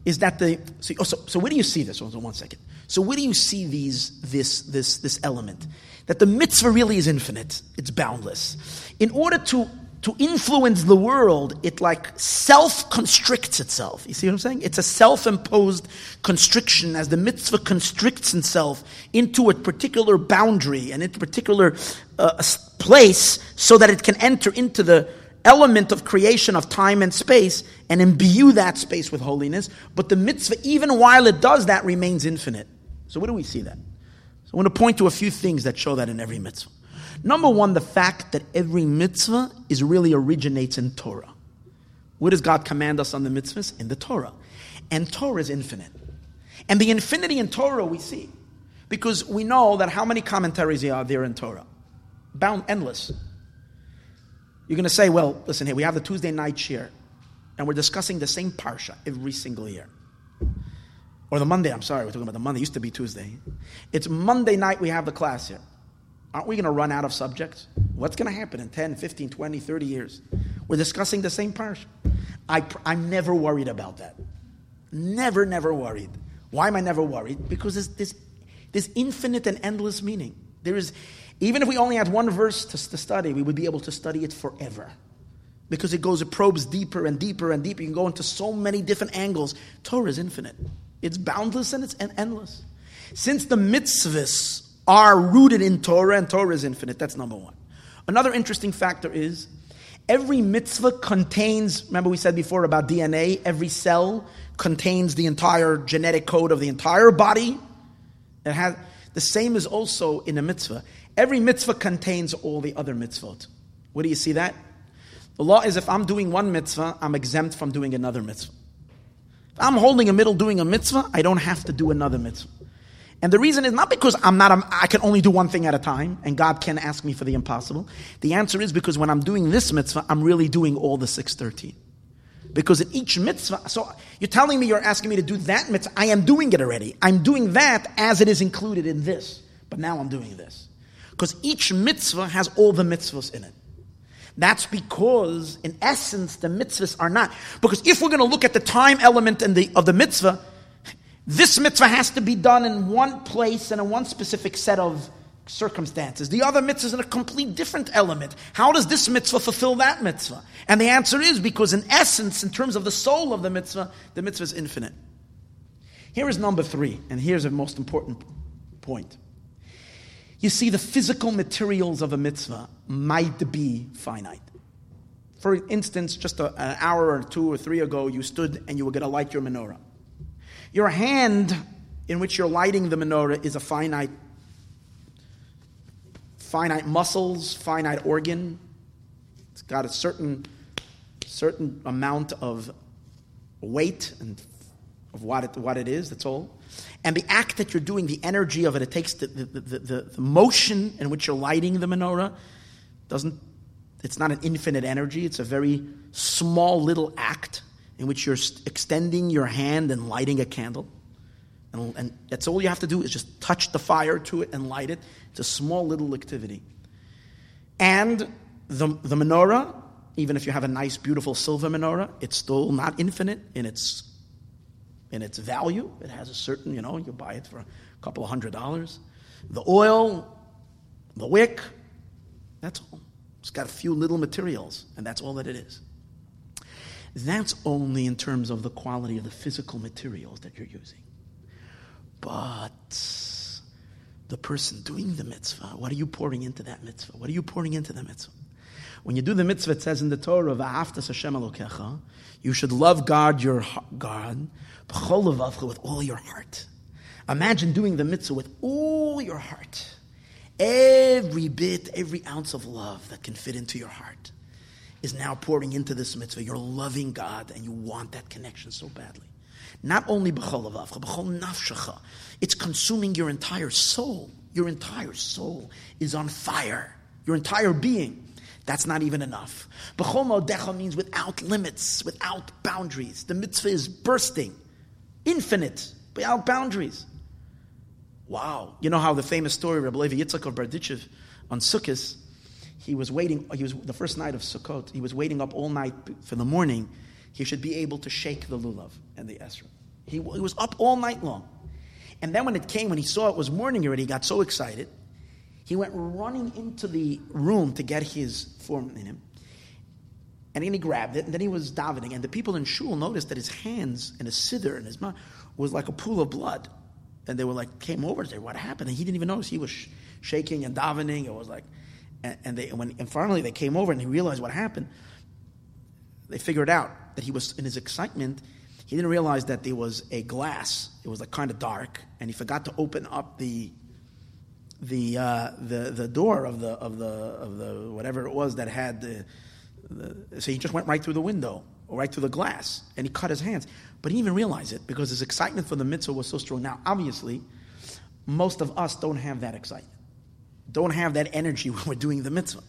Speaker 1: is that the see, oh, so, so where do you see this? One second. So where do you see these this this this element? That the mitzvah really is infinite, it's boundless. In order to to influence the world, it like self constricts itself. You see what I'm saying? It's a self imposed constriction as the mitzvah constricts itself into a particular boundary and into a particular uh, place so that it can enter into the element of creation of time and space and imbue that space with holiness. But the mitzvah, even while it does that, remains infinite. So, where do we see that? So, I want to point to a few things that show that in every mitzvah. Number one, the fact that every mitzvah is really originates in Torah. Where does God command us on the mitzvahs? In the Torah. And Torah is infinite. And the infinity in Torah we see. Because we know that how many commentaries are there in Torah? Bound, endless. You're going to say, well, listen here, we have the Tuesday night shiur, and we're discussing the same parsha every single year. Or the Monday, I'm sorry, we're talking about the Monday, it used to be Tuesday. It's Monday night we have the class here. Aren't we going to run out of subjects? What's going to happen in 10, 15, 20, 30 years? We're discussing the same parsha. I, I'm never worried about that. Never, never worried. Why am I never worried? Because there's, there's, there's infinite and endless meaning. There is, even if we only had one verse to, to study, we would be able to study it forever. Because it goes, it probes deeper and deeper and deeper. You can go into so many different angles. Torah is infinite. It's boundless and it's endless. Since the mitzvahs are rooted in Torah and Torah is infinite, that's number one. Another interesting factor is every mitzvah contains, remember we said before about DNA, every cell contains the entire genetic code of the entire body. It has, the same is also in a mitzvah. Every mitzvah contains all the other mitzvot. Where do you see that? The law is if I'm doing one mitzvah, I'm exempt from doing another mitzvah. If I'm holding a middle doing a mitzvah, I don't have to do another mitzvah. And the reason is not because I'm not, a, I can only do one thing at a time and God can ask me for the impossible. The answer is because when I'm doing this mitzvah, I'm really doing all the 613. Because in each mitzvah, so you're telling me you're asking me to do that mitzvah, I am doing it already. I'm doing that as it is included in this. But now I'm doing this. Because each mitzvah has all the mitzvahs in it. That's because, in essence, the mitzvahs are not. Because if we're going to look at the time element the, of the mitzvah, this mitzvah has to be done in one place and in one specific set of circumstances. The other mitzvah is in a complete different element. How does this mitzvah fulfill that mitzvah? And the answer is because, in essence, in terms of the soul of the mitzvah, the mitzvah is infinite. Here is number three, and here's a most important point. You see, the physical materials of a mitzvah might be finite. For instance, just a, an hour or two or three ago, you stood and you were going to light your menorah. Your hand in which you're lighting the menorah is a finite, finite muscles, finite organ. It's got a certain, certain amount of weight and of what it, what it is, that's all. And the act that you're doing, the energy of it, it takes the, the, the, the, motion in which you're lighting the menorah, doesn't it's not an infinite energy, it's a very small little act in which you're extending your hand and lighting a candle. And, and that's all you have to do is just touch the fire to it and light it. It's a small little activity. And the, the menorah, even if you have a nice, beautiful silver menorah, it's still not infinite in its, in its value. It has a certain, you know, you buy it for a couple of hundred dollars. The oil, the wick, that's all. It's got a few little materials, and that's all that it is. That's only in terms of the quality of the physical materials that you're using. But the person doing the mitzvah, what are you pouring into that mitzvah? What are you pouring into the mitzvah? When you do the mitzvah, it says in the Torah, "Va'aftas Hashem Elokecha," you should love God, your God, with all your heart. Imagine doing the mitzvah with all your heart. Every bit, every ounce of love that can fit into your heart is now pouring into this mitzvah. You're loving God and you want that connection so badly. Not only b'chol b'chol nafshecha. It's consuming your entire soul. Your entire soul is on fire. Your entire being. That's not even enough. B'chol modecha means without limits, without boundaries. The mitzvah is bursting, infinite, without boundaries. Wow. You know how the famous story, of Rabbi Levi of Berditchev on Sukkot, he was waiting, he was the first night of Sukkot, he was waiting up all night for the morning. He should be able to shake the lulav and the esrog. He, he was up all night long. And then when it came, when he saw it was morning already, he got so excited. He went running into the room to get his four minim. And then he grabbed it, and then he was davening. And the people in shul noticed that his hands and his siddur and his mouth was like a pool of blood. And they were like, came over to say, what happened? And he didn't even notice. He was sh- shaking and davening. It was like, and, and they, when, and finally they came over and he realized what happened. They figured out that he was, in his excitement, he didn't realize that there was a glass. It was like kind of dark, and he forgot to open up the the uh, the the door of the of the of the whatever it was that had the, so he just went right through the window or right through the glass and he cut his hands but he didn't even realize it because his excitement for the mitzvah was so strong now obviously most of us don't have that excitement don't have that energy when we're doing the mitzvah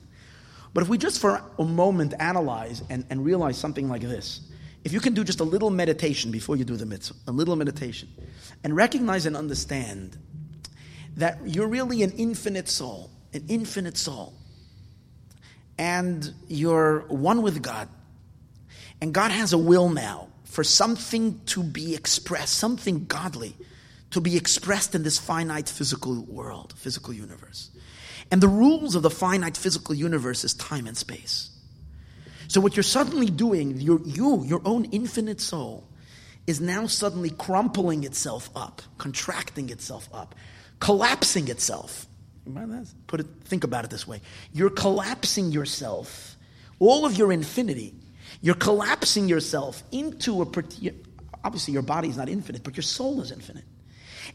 Speaker 1: but if we just for a moment analyze and, and realize something like this if you can do just a little meditation before you do the mitzvah a little meditation and recognize and understand that you're really an infinite soul, an infinite soul. And you're one with God. And God has a will now for something to be expressed, something godly to be expressed in this finite physical world, physical universe. And the rules of the finite physical universe is time and space. So what you're suddenly doing, you, your own infinite soul, is now suddenly crumpling itself up, contracting itself up, collapsing itself. Put it, think about it this way. You're collapsing yourself, all of your infinity, you're collapsing yourself into a, particular obviously your body is not infinite, but your soul is infinite.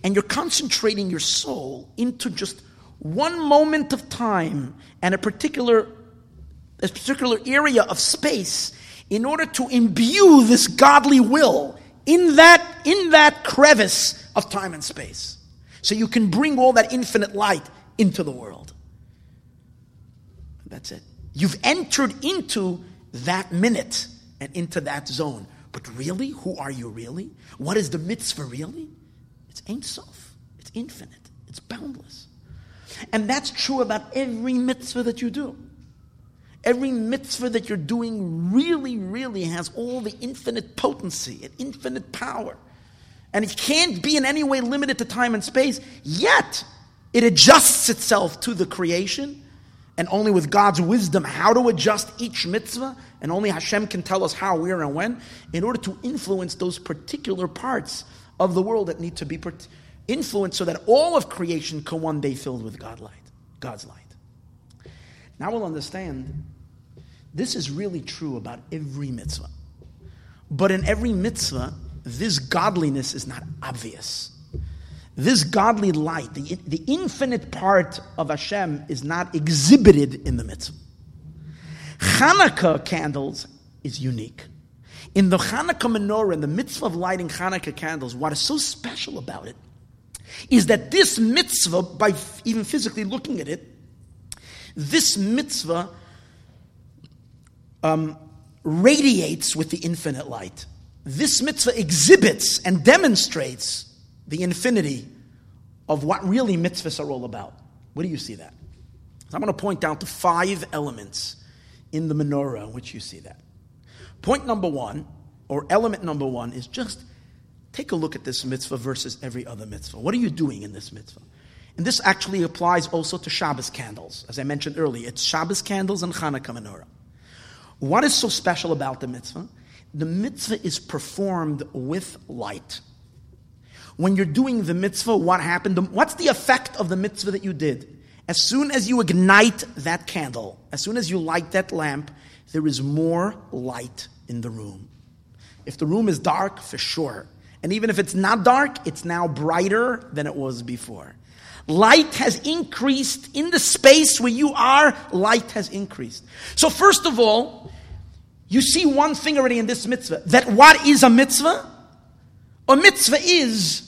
Speaker 1: And you're concentrating your soul into just one moment of time and a particular, a particular area of space in order to imbue this godly will in that, in that crevice of time and space. So you can bring all that infinite light into the world. That's it. You've entered into that minute and into that zone. But really, who are you really? What is the mitzvah really? It's Ein Sof. It's infinite. It's boundless. And that's true about every mitzvah that you do. Every mitzvah that you're doing really, really has all the infinite potency and infinite power and it can't be in any way limited to time and space, yet it adjusts itself to the creation. And only with God's wisdom, how to adjust each mitzvah, and only Hashem can tell us how, where, and when, in order to influence those particular parts of the world that need to be influenced so that all of creation can one day filled with God light, God's light. Now we'll understand this is really true about every mitzvah. But in every mitzvah, this godliness is not obvious. This godly light, the, the infinite part of Hashem, is not exhibited in the mitzvah. Hanukkah candles is unique. In the Hanukkah menorah, in the mitzvah of lighting Hanukkah candles, what is so special about it is that this mitzvah, by even physically looking at it, this mitzvah um, radiates with the infinite light. This mitzvah exhibits and demonstrates the infinity of what really mitzvahs are all about. Where do you see that? So I'm going to point out to five elements in the menorah in which you see that. Point number one, or element number one, is just take a look at this mitzvah versus every other mitzvah. What are you doing in this mitzvah? And this actually applies also to Shabbos candles. As I mentioned earlier, it's Shabbos candles and Hanukkah menorah. What is so special about the mitzvah? The mitzvah is performed with light. When you're doing the mitzvah, what happened? What's the effect of the mitzvah that you did? As soon as you ignite that candle, as soon as you light that lamp, there is more light in the room. If the room is dark, for sure. And even if it's not dark, it's now brighter than it was before. Light has increased in the space where you are, light has increased. So, first of all, you see one thing already in this mitzvah that what is a mitzvah? A mitzvah is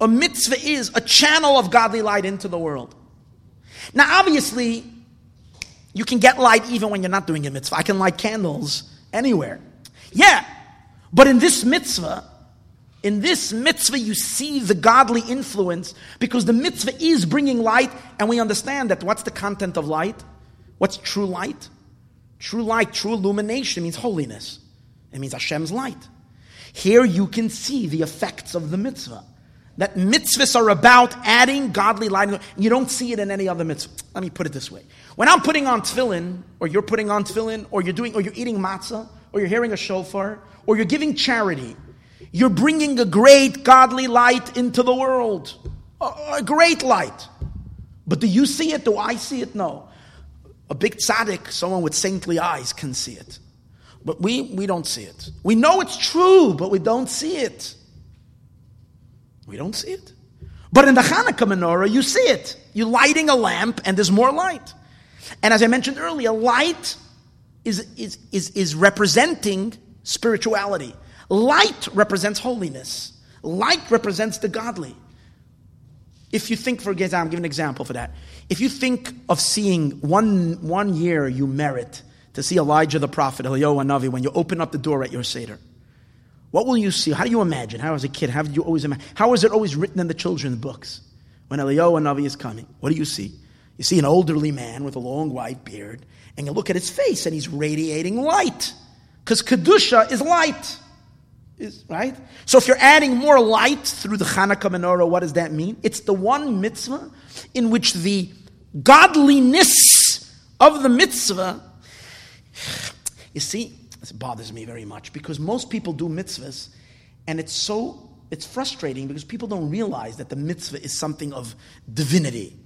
Speaker 1: a mitzvah is a channel of godly light into the world. Now, obviously, you can get light even when you're not doing a mitzvah. I can light candles anywhere. Yeah, but in this mitzvah, in this mitzvah, you see the godly influence because the mitzvah is bringing light, and we understand that what's the content of light? What's true light? True light, true illumination means holiness. It means Hashem's light. Here you can see the effects of the mitzvah. That mitzvahs are about adding godly light. You don't see it in any other mitzvah. Let me put it this way. When I'm putting on tefillin, or you're putting on tefillin, or you're doing, or you're eating matzah, or you're hearing a shofar, or you're giving charity, you're bringing a great godly light into the world. A, a great light. But do you see it? Do I see it? No. A big tzaddik, someone with saintly eyes, can see it. But we, we don't see it. We know it's true, but we don't see it. We don't see it. But in the Hanukkah menorah, you see it. You're lighting a lamp and there's more light. And as I mentioned earlier, light is, is, is, is representing spirituality. Light represents holiness. Light represents the godly. If you think, for example, I'm giving an example for that. If you think of seeing one, one year you merit to see Elijah the prophet, Eliyahu Navi, when you open up the door at your Seder, what will you see? How do you imagine? How as a kid, how did you always imagine? How is it always written in the children's books? When Eliyahu Navi is coming, what do you see? You see an elderly man with a long white beard, and you look at his face, and he's radiating light. Because Kedusha is light. Is, right? So if you're adding more light through the Hanukkah menorah, what does that mean? It's the one mitzvah in which the godliness of the mitzvah, you see, this bothers me very much because most people do mitzvahs and it's so it's frustrating because people don't realize that the mitzvah is something of divinity.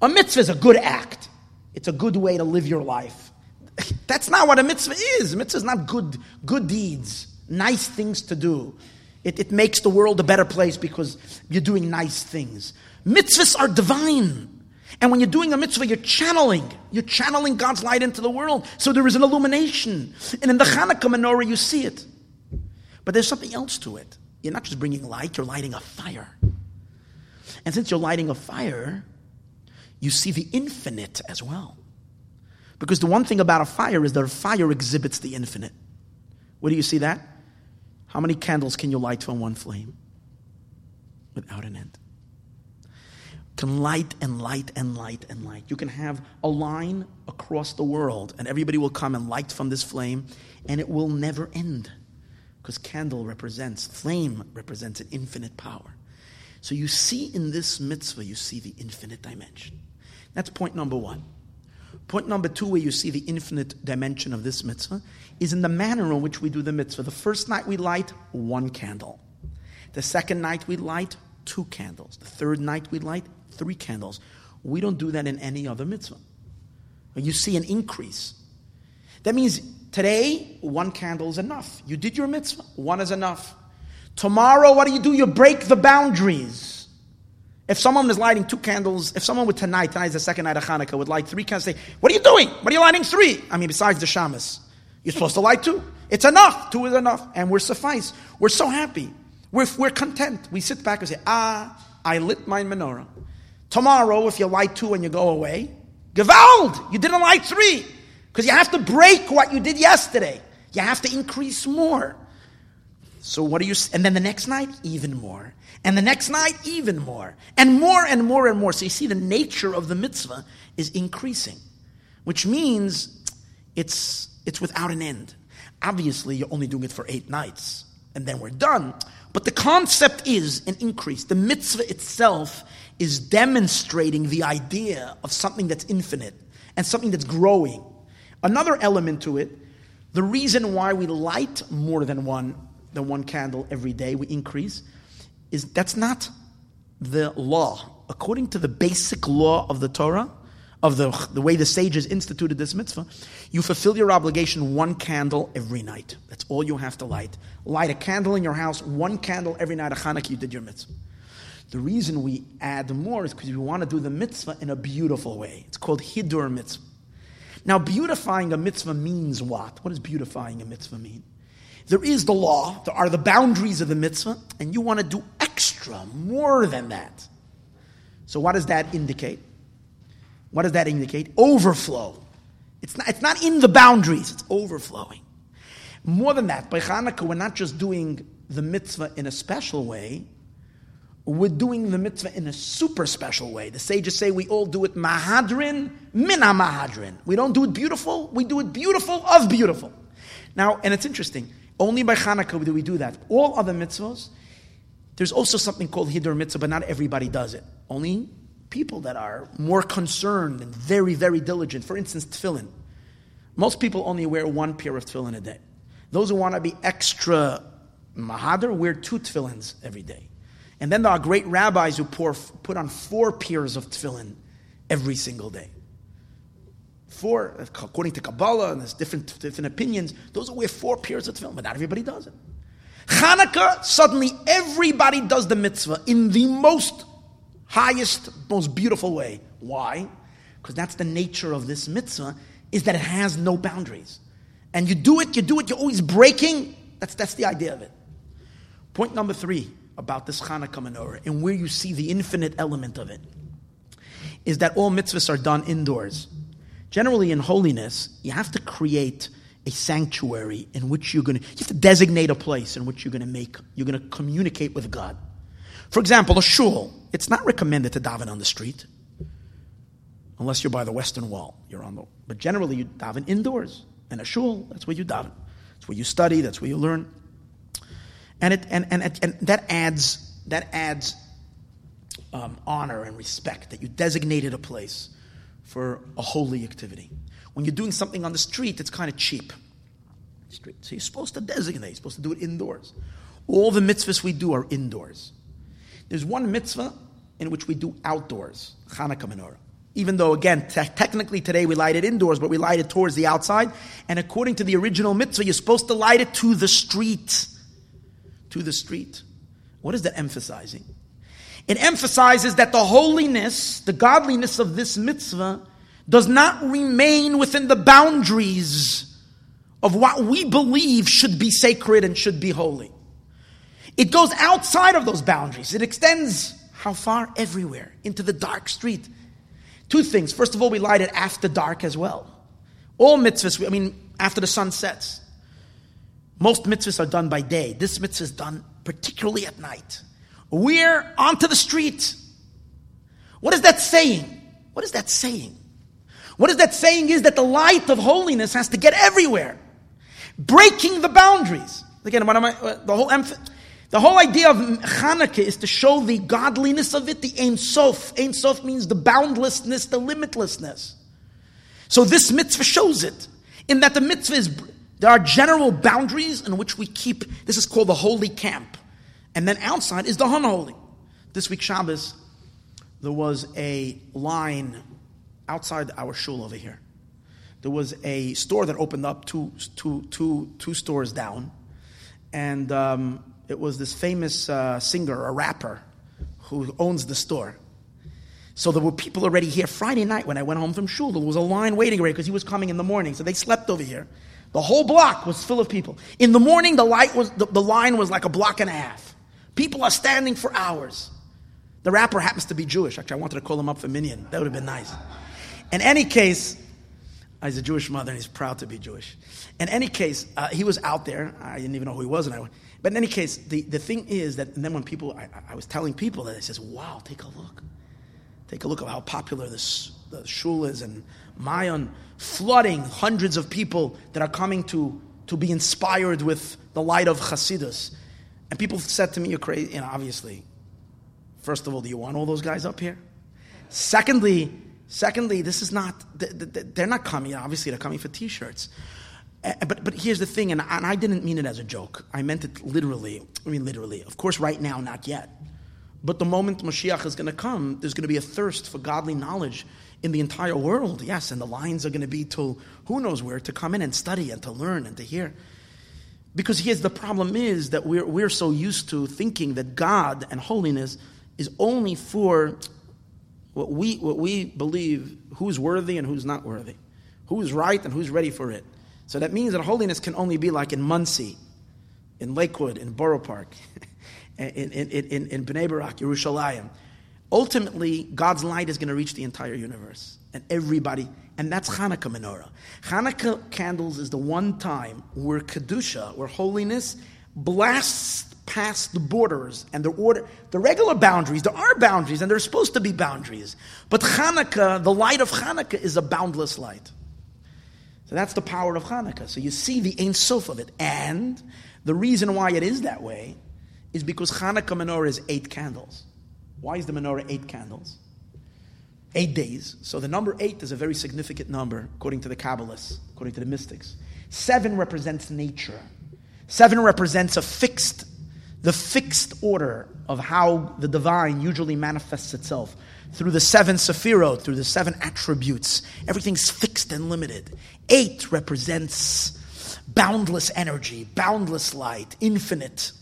Speaker 1: A mitzvah is a good act. It's a good way to live your life. That's not what a mitzvah is. A mitzvah is not good, good deeds nice things to do. It, it makes the world a better place because you're doing nice things. Mitzvahs are divine. And when you're doing a mitzvah, you're channeling. You're channeling God's light into the world. So there is an illumination. And in the Hanukkah menorah, you see it. But there's something else to it. You're not just bringing light, you're lighting a fire. And since you're lighting a fire, you see the infinite as well. Because the one thing about a fire is that a fire exhibits the infinite. Where do you see that? How many candles can you light from one flame? Without an end. Can light and light and light and light. You can have a line across the world, and everybody will come and light from this flame, and it will never end. Because candle represents, flame represents an infinite power. So you see in this mitzvah, you see the infinite dimension. That's point number one. Point number two, where you see the infinite dimension of this mitzvah, is in the manner in which we do the mitzvah. The first night we light one candle. The second night we light two candles. The third night we light three candles. We don't do that in any other mitzvah. You see an increase. That means today, one candle is enough. You did your mitzvah, one is enough. Tomorrow, what do you do? You break the boundaries. If someone is lighting two candles, if someone would tonight, tonight is the second night of Hanukkah, would light three candles, say, What are you doing? What are you lighting three? I mean, besides the shamas. You're supposed to light two. It's enough. Two is enough. And we're suffice. We're so happy. We're, we're content. We sit back and say, ah, I lit my menorah. Tomorrow, if you light two and you go away, Gewalt! You didn't light three. Because you have to break what you did yesterday. You have to increase more. So what do you? And then the next night, even more. And the next night, even more. And more and more and more. So you see, the nature of the mitzvah is increasing, which means it's it's without an end. Obviously, you're only doing it for eight nights, and then we're done. But the concept is an increase. The mitzvah itself is demonstrating the idea of something that's infinite and something that's growing. Another element to it, the reason why we light more than one than one candle every day, we increase, is that's not the law. According to the basic law of the Torah, of the, the way the sages instituted this mitzvah, you fulfill your obligation one candle every night. That's all you have to light. Light a candle in your house, one candle every night of Hanukkah, you did your mitzvah. The reason we add more is because we want to do the mitzvah in a beautiful way. It's called Hidur mitzvah. Now, beautifying a mitzvah means what? What does beautifying a mitzvah mean? There is the law, there are the boundaries of the mitzvah, and you want to do extra, more than that. So, what does that indicate? What does that indicate? Overflow. It's not, it's not in the boundaries, it's overflowing. More than that, by Hanukkah, we're not just doing the mitzvah in a special way, we're doing the mitzvah in a super special way. The sages say we all do it mahadrin, mina mahadrin. We don't do it beautiful, we do it beautiful of beautiful. Now, and it's interesting, only by Hanukkah do we do that. All other mitzvahs, there's also something called Hidur mitzvah, but not everybody does it. Only people that are more concerned and very, very diligent. For instance, tefillin. Most people only wear one pair of tefillin a day. Those who want to be extra mahadr wear two tefillins every day. And then there are great rabbis who pour, put on four pairs of tefillin every single day. Four, according to Kabbalah, and there's different, different opinions, those who wear four pairs of tefillin, but not everybody does it. Hanukkah, suddenly everybody does the mitzvah in the most highest, most beautiful way. Why? Because that's the nature of this mitzvah, is that it has no boundaries. And you do it, you do it, you're always breaking. That's, that's the idea of it. Point number three about this Hanukkah menorah and where you see the infinite element of it is that all mitzvahs are done indoors. Generally, in holiness, you have to create a sanctuary in which you're going to, you have to designate a place in which you're going to make, you're going to communicate with God. For example, a shul, it's not recommended to daven on the street unless you're by the western wall. You're on the, but generally you daven indoors. And a shul, that's where you daven. That's where you study, that's where you learn. And, it, and, and, and that adds, that adds um, honor and respect that you designated a place for a holy activity. When you're doing something on the street, it's kind of cheap. Street. So you're supposed to designate, you're supposed to do it indoors. All the mitzvahs we do are indoors. There's one mitzvah in which we do outdoors, Hanukkah menorah. Even though, again, te- technically today we light it indoors, but we light it towards the outside. And according to the original mitzvah, you're supposed to light it to the street to the street. What is that emphasizing? It emphasizes that the holiness, the godliness of this mitzvah does not remain within the boundaries of what we believe should be sacred and should be holy. It goes outside of those boundaries. It extends how far? Everywhere, into the dark street. Two things. First of all, we light it after dark as well. All mitzvahs, I mean, after the sun sets. Most mitzvahs are done by day. This mitzvah is done particularly at night. We're onto the street. What is that saying? What is that saying? What is that saying is that the light of holiness has to get everywhere, breaking the boundaries. Again, what am I, the whole emphasis. The whole idea of Hanukkah is to show the godliness of it, the Ein Sof. Ein Sof means the boundlessness, the limitlessness. So this mitzvah shows it, in that the mitzvah is there are general boundaries in which we keep, this is called the holy camp. And then outside is the unholy. This week, Shabbos, there was a line outside our shul over here. There was a store that opened up two, two, two, two stores down. And um, it was this famous uh, singer, a rapper, who owns the store. So there were people already here Friday night when I went home from shul. There was a line waiting because he was coming in the morning. So they slept over here. The whole block was full of people. In the morning, the light was the, the line was like a block and a half. People are standing for hours. The rapper happens to be Jewish. Actually, I wanted to call him up for Minyan. That would have been nice. In any case, He's a Jewish mother and he's proud to be Jewish. In any case, uh, he was out there. I didn't even know who he was. And I, but in any case, the, the thing is that, and then when people, I, I was telling people that, they says, wow, take a look. Take a look at how popular this the shul is and Mayon flooding hundreds of people that are coming to, to be inspired with the light of Hasidus. And people said to me, you're crazy. Know, obviously, first of all, do you want all those guys up here? Secondly, secondly, this is not, they're not coming, obviously, they're coming for t-shirts. Uh, but, but here's the thing, and I didn't mean it as a joke. I meant it literally. I mean, literally. Of course, right now, not yet. But the moment Mashiach is going to come, there's going to be a thirst for godly knowledge in the entire world. Yes, and the lines are going to be till who knows where to come in and study and to learn and to hear. Because here's the problem is that we're, we're so used to thinking that God and holiness is only for what we, what we believe who's worthy and who's not worthy, who's right and who's ready for it. So that means that holiness can only be like in Monsey, in Lakewood, in Borough Park. in, in, in, in Bnei Barak, Yerushalayim. Ultimately, God's light is going to reach the entire universe and everybody, and that's Hanukkah menorah. Hanukkah candles is the one time where Kedusha, where holiness, blasts past the borders and the order, the regular boundaries. There are boundaries, and there's supposed to be boundaries. But Hanukkah, the light of Hanukkah, is a boundless light. So that's the power of Hanukkah. So you see the Ein Sof of it. And the reason why it is that way is because Hanukkah menorah is eight candles. Why is the menorah eight candles? Eight days. So the number eight is a very significant number according to the Kabbalists, according to the mystics. Seven represents nature. Seven represents a fixed, the fixed order of how the divine usually manifests itself through the seven sephirot, through the seven attributes. Everything's fixed and limited. Eight represents boundless energy, boundless light, infinite.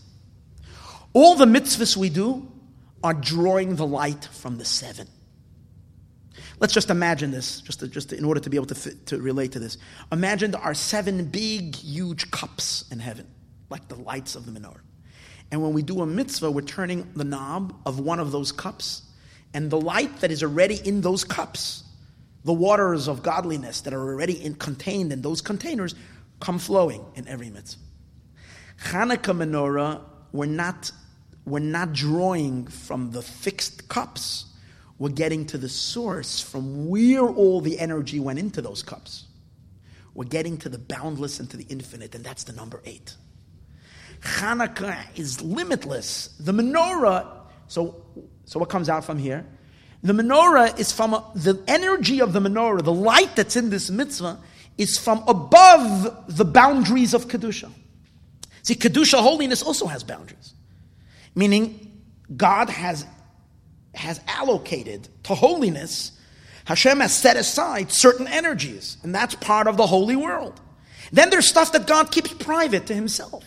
Speaker 1: All the mitzvahs we do are drawing the light from the seven. Let's just imagine this, just, to, just to, in order to be able to, fit, to relate to this. Imagine there are seven big, huge cups in heaven, like the lights of the menorah. And when we do a mitzvah, we're turning the knob of one of those cups, and the light that is already in those cups, the waters of godliness that are already in, contained in those containers, come flowing in every mitzvah. Hanukkah menorah, we're not we're not drawing from the fixed cups. We're getting to the source from where all the energy went into those cups. We're getting to the boundless and to the infinite, and that's the number eight. Hanukkah is limitless. The menorah, so, so what comes out from here? The menorah is from a, the energy of the menorah, the light that's in this mitzvah, is from above the boundaries of Kedusha. See, Kedusha holiness also has boundaries. Meaning, God has, has allocated to holiness, Hashem has set aside certain energies, and that's part of the holy world. Then there's stuff that God keeps private to himself.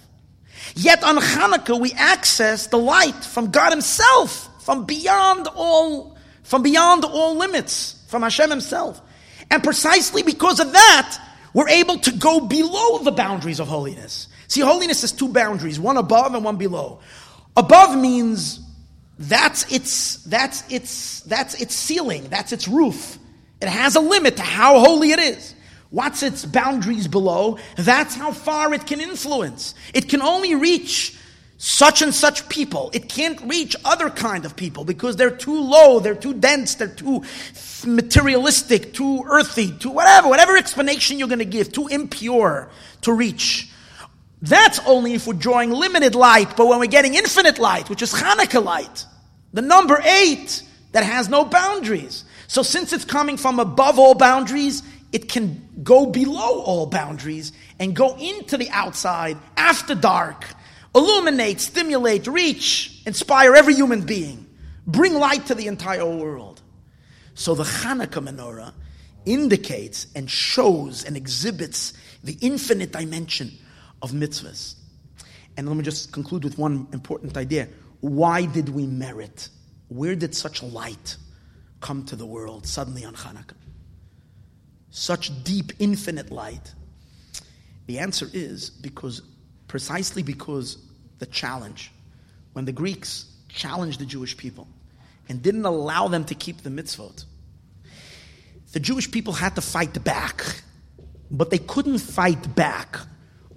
Speaker 1: Yet on Hanukkah, we access the light from God himself, from beyond all, from beyond all limits, from Hashem himself. And precisely because of that, we're able to go below the boundaries of holiness. See, holiness has two boundaries, one above and one below. Above means that's its, that's its, that's its ceiling, that's its roof. It has a limit to how holy it is. What's its boundaries below? That's how far it can influence. It can only reach such and such people. It can't reach other kind of people because they're too low, they're too dense, they're too materialistic, too earthy, too whatever, whatever explanation you're going to give, too impure to reach. That's only if we're drawing limited light, but when we're getting infinite light, which is Hanukkah light, the number eight that has no boundaries. So since it's coming from above all boundaries, it can go below all boundaries and go into the outside after dark, illuminate, stimulate, reach, inspire every human being, bring light to the entire world. So the Hanukkah menorah indicates and shows and exhibits the infinite dimension of mitzvahs. And let me just conclude with one important idea. Why did we merit? Where did such light come to the world suddenly on Hanukkah? Such deep, infinite light. The answer is because, precisely because the challenge, when the Greeks challenged the Jewish people and didn't allow them to keep the mitzvot, the Jewish people had to fight back but they couldn't fight back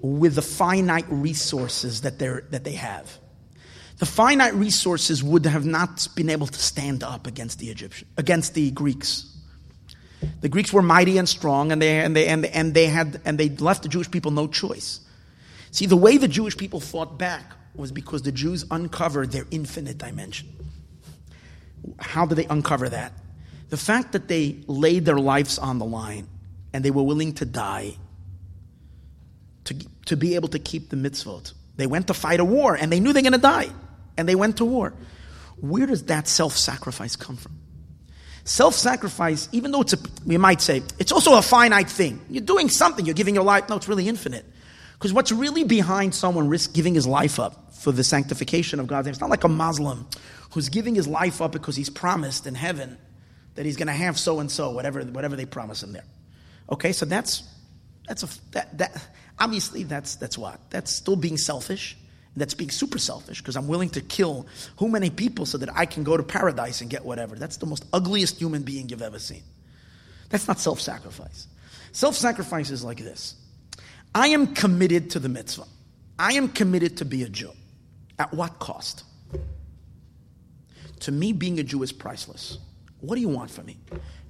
Speaker 1: with the finite resources that, they're, that they have. The finite resources would have not been able to stand up against the Egyptian, against the Greeks. The Greeks were mighty and strong, and they, and, they, and, they, and, they had, and they left the Jewish people no choice. See, the way the Jewish people fought back was because the Jews uncovered their infinite dimension. How did they uncover that? The fact that they laid their lives on the line and they were willing to die to, to be able to keep the mitzvot. They went to fight a war and they knew they're going to die and they went to war. Where does that self sacrifice come from? Self sacrifice, even though it's a, we might say, it's also a finite thing. You're doing something, you're giving your life. No, it's really infinite. Because what's really behind someone risk giving his life up for the sanctification of God's name? It's not like a Muslim who's giving his life up because he's promised in heaven that he's going to have so and so, whatever, whatever they promise him there. Okay, so that's that's a that, that obviously that's that's what that's still being selfish. That's being super selfish because I'm willing to kill who many people so that I can go to paradise and get whatever. That's the most ugliest human being you've ever seen. That's not self sacrifice. Self sacrifice is like this I am committed to the mitzvah, I am committed to be a Jew. At what cost? To me, being a Jew is priceless. What do you want from me?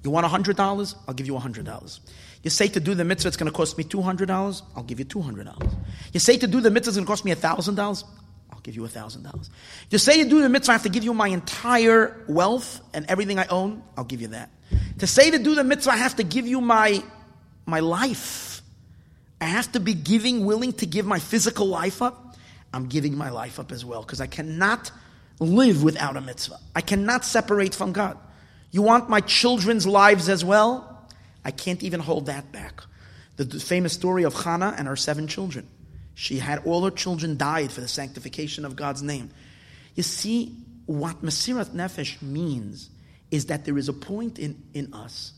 Speaker 1: You want $100? I'll give you $100. You say to do the mitzvah, it's going to cost me $200? I'll give you $200. You say to do the mitzvah, it's going to cost me $1,000? I'll give you $1,000. You say you do the mitzvah, I have to give you my entire wealth and everything I own? I'll give you that. To say to do the mitzvah, I have to give you my, my life. I have to be giving, willing to give my physical life up. I'm giving my life up as well because I cannot live without a mitzvah. I cannot separate from God. You want my children's lives as well? I can't even hold that back. The, the famous story of Hannah and her seven children. She had all her children died for the sanctification of God's name. You see, what Mesirat Nefesh means is that there is a point in, in us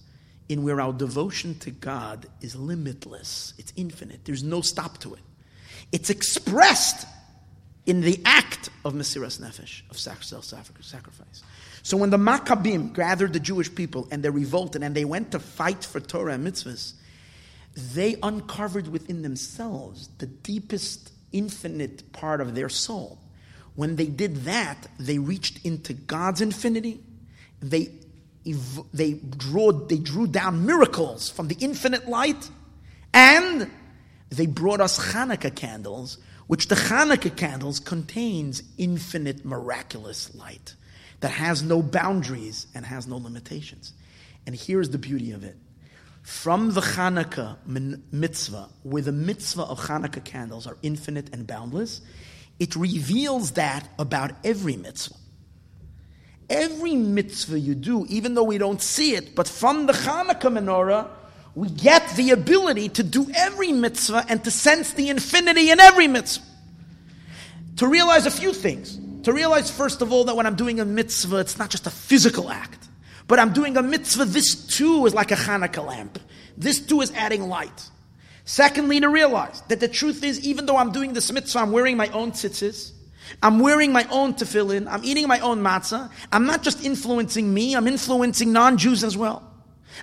Speaker 1: in where our devotion to God is limitless. It's infinite. There's no stop to it. It's expressed in the act of Mesiras Nefesh, of self-sacrifice. So when the Maccabim gathered the Jewish people and they revolted and they went to fight for Torah and mitzvahs, they uncovered within themselves the deepest, infinite part of their soul. When they did that, they reached into God's infinity. They, they, drew, they drew down miracles from the infinite light, and they brought us Hanukkah candles, which the Hanukkah candles contains infinite miraculous light that has no boundaries and has no limitations. And here's the beauty of it. From the Hanukkah mitzvah, where the mitzvah of Hanukkah candles are infinite and boundless, it reveals that about every mitzvah. Every mitzvah you do, even though we don't see it, but from the Hanukkah menorah, we get the ability to do every mitzvah and to sense the infinity in every mitzvah. To realize a few things. To realize, first of all, that when I'm doing a mitzvah, it's not just a physical act, but I'm doing a mitzvah, this too is like a Hanukkah lamp. This too is adding light. Secondly, to realize that the truth is, even though I'm doing this mitzvah, I'm wearing my own tzitzis, I'm wearing my own tefillin, I'm eating my own matzah. I'm not just influencing me, I'm influencing non Jews as well.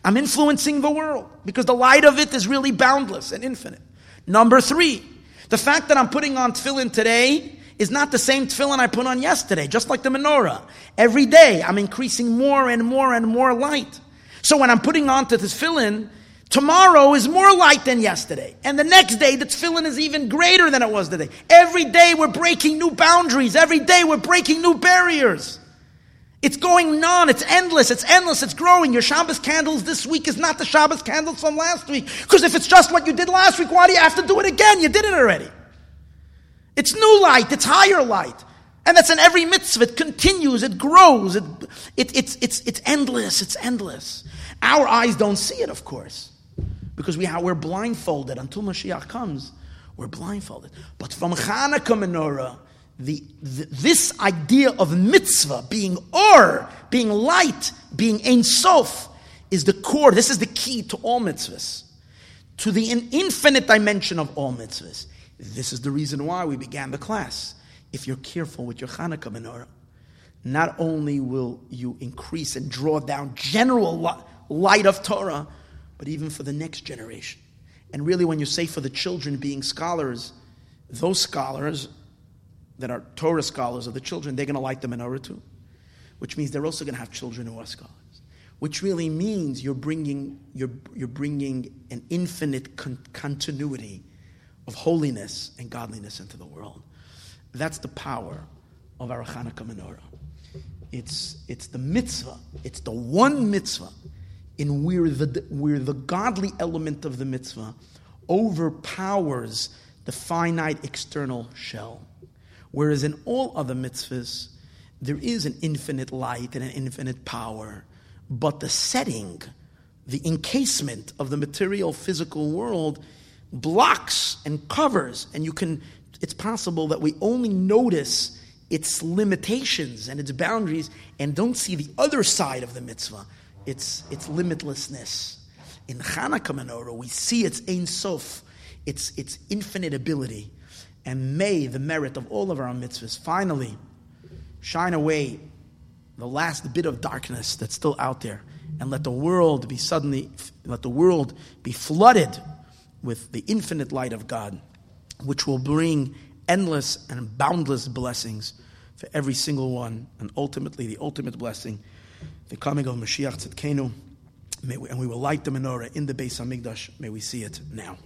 Speaker 1: I'm influencing the world because the light of it is really boundless and infinite. Number three, the fact that I'm putting on tefillin today is not the same tefillin I put on yesterday, just like the menorah. Every day I'm increasing more and more and more light. So when I'm putting on to this tefillin, tomorrow is more light than yesterday. And the next day, the tefillin is even greater than it was today. Every day we're breaking new boundaries. Every day we're breaking new barriers. It's going on. It's endless. It's endless. It's growing. Your Shabbos candles this week is not the Shabbos candles from last week. Because if it's just what you did last week, why do you have to do it again? You did it already. It's new light, it's higher light. And that's in every mitzvah. It continues, it grows, it, it, it's, it's, it's endless, it's endless. Our eyes don't see it, of course, because we, we're blindfolded. Until Mashiach comes, we're blindfolded. But from Hanukkah menorah, the, the, this idea of mitzvah being or, being light, being ein sof, is the core. This is the key to all mitzvahs, to the infinite dimension of all mitzvahs. This is the reason why we began the class. If you're careful with your Hanukkah menorah, not only will you increase and draw down general light of Torah, but even for the next generation. And really, when you say for the children being scholars, those scholars that are Torah scholars of the children, they're going to like the menorah too, which means they're also going to have children who are scholars. Which really means you're bringing, you're, you're bringing an infinite con- continuity of holiness and godliness into the world. That's the power of our Hanukkah menorah. It's, it's the mitzvah, it's the one mitzvah in where the, where the godly element of the mitzvah overpowers the finite external shell. Whereas in all other mitzvahs, there is an infinite light and an infinite power, but the setting, the encasement of the material physical world blocks and covers, and you can, it's possible that we only notice its limitations and its boundaries and don't see the other side of the mitzvah, its, its limitlessness. In Hanukkah menorah, we see its Ein Sof, its, its infinite ability. And may the merit of all of our mitzvahs finally shine away the last bit of darkness that's still out there and let the world be suddenly, let the world be flooded with the infinite light of God, which will bring endless and boundless blessings for every single one, and ultimately the ultimate blessing, the coming of Mashiach Tzidkenu. And we will light the menorah in the Beis Hamikdash. May we see it now.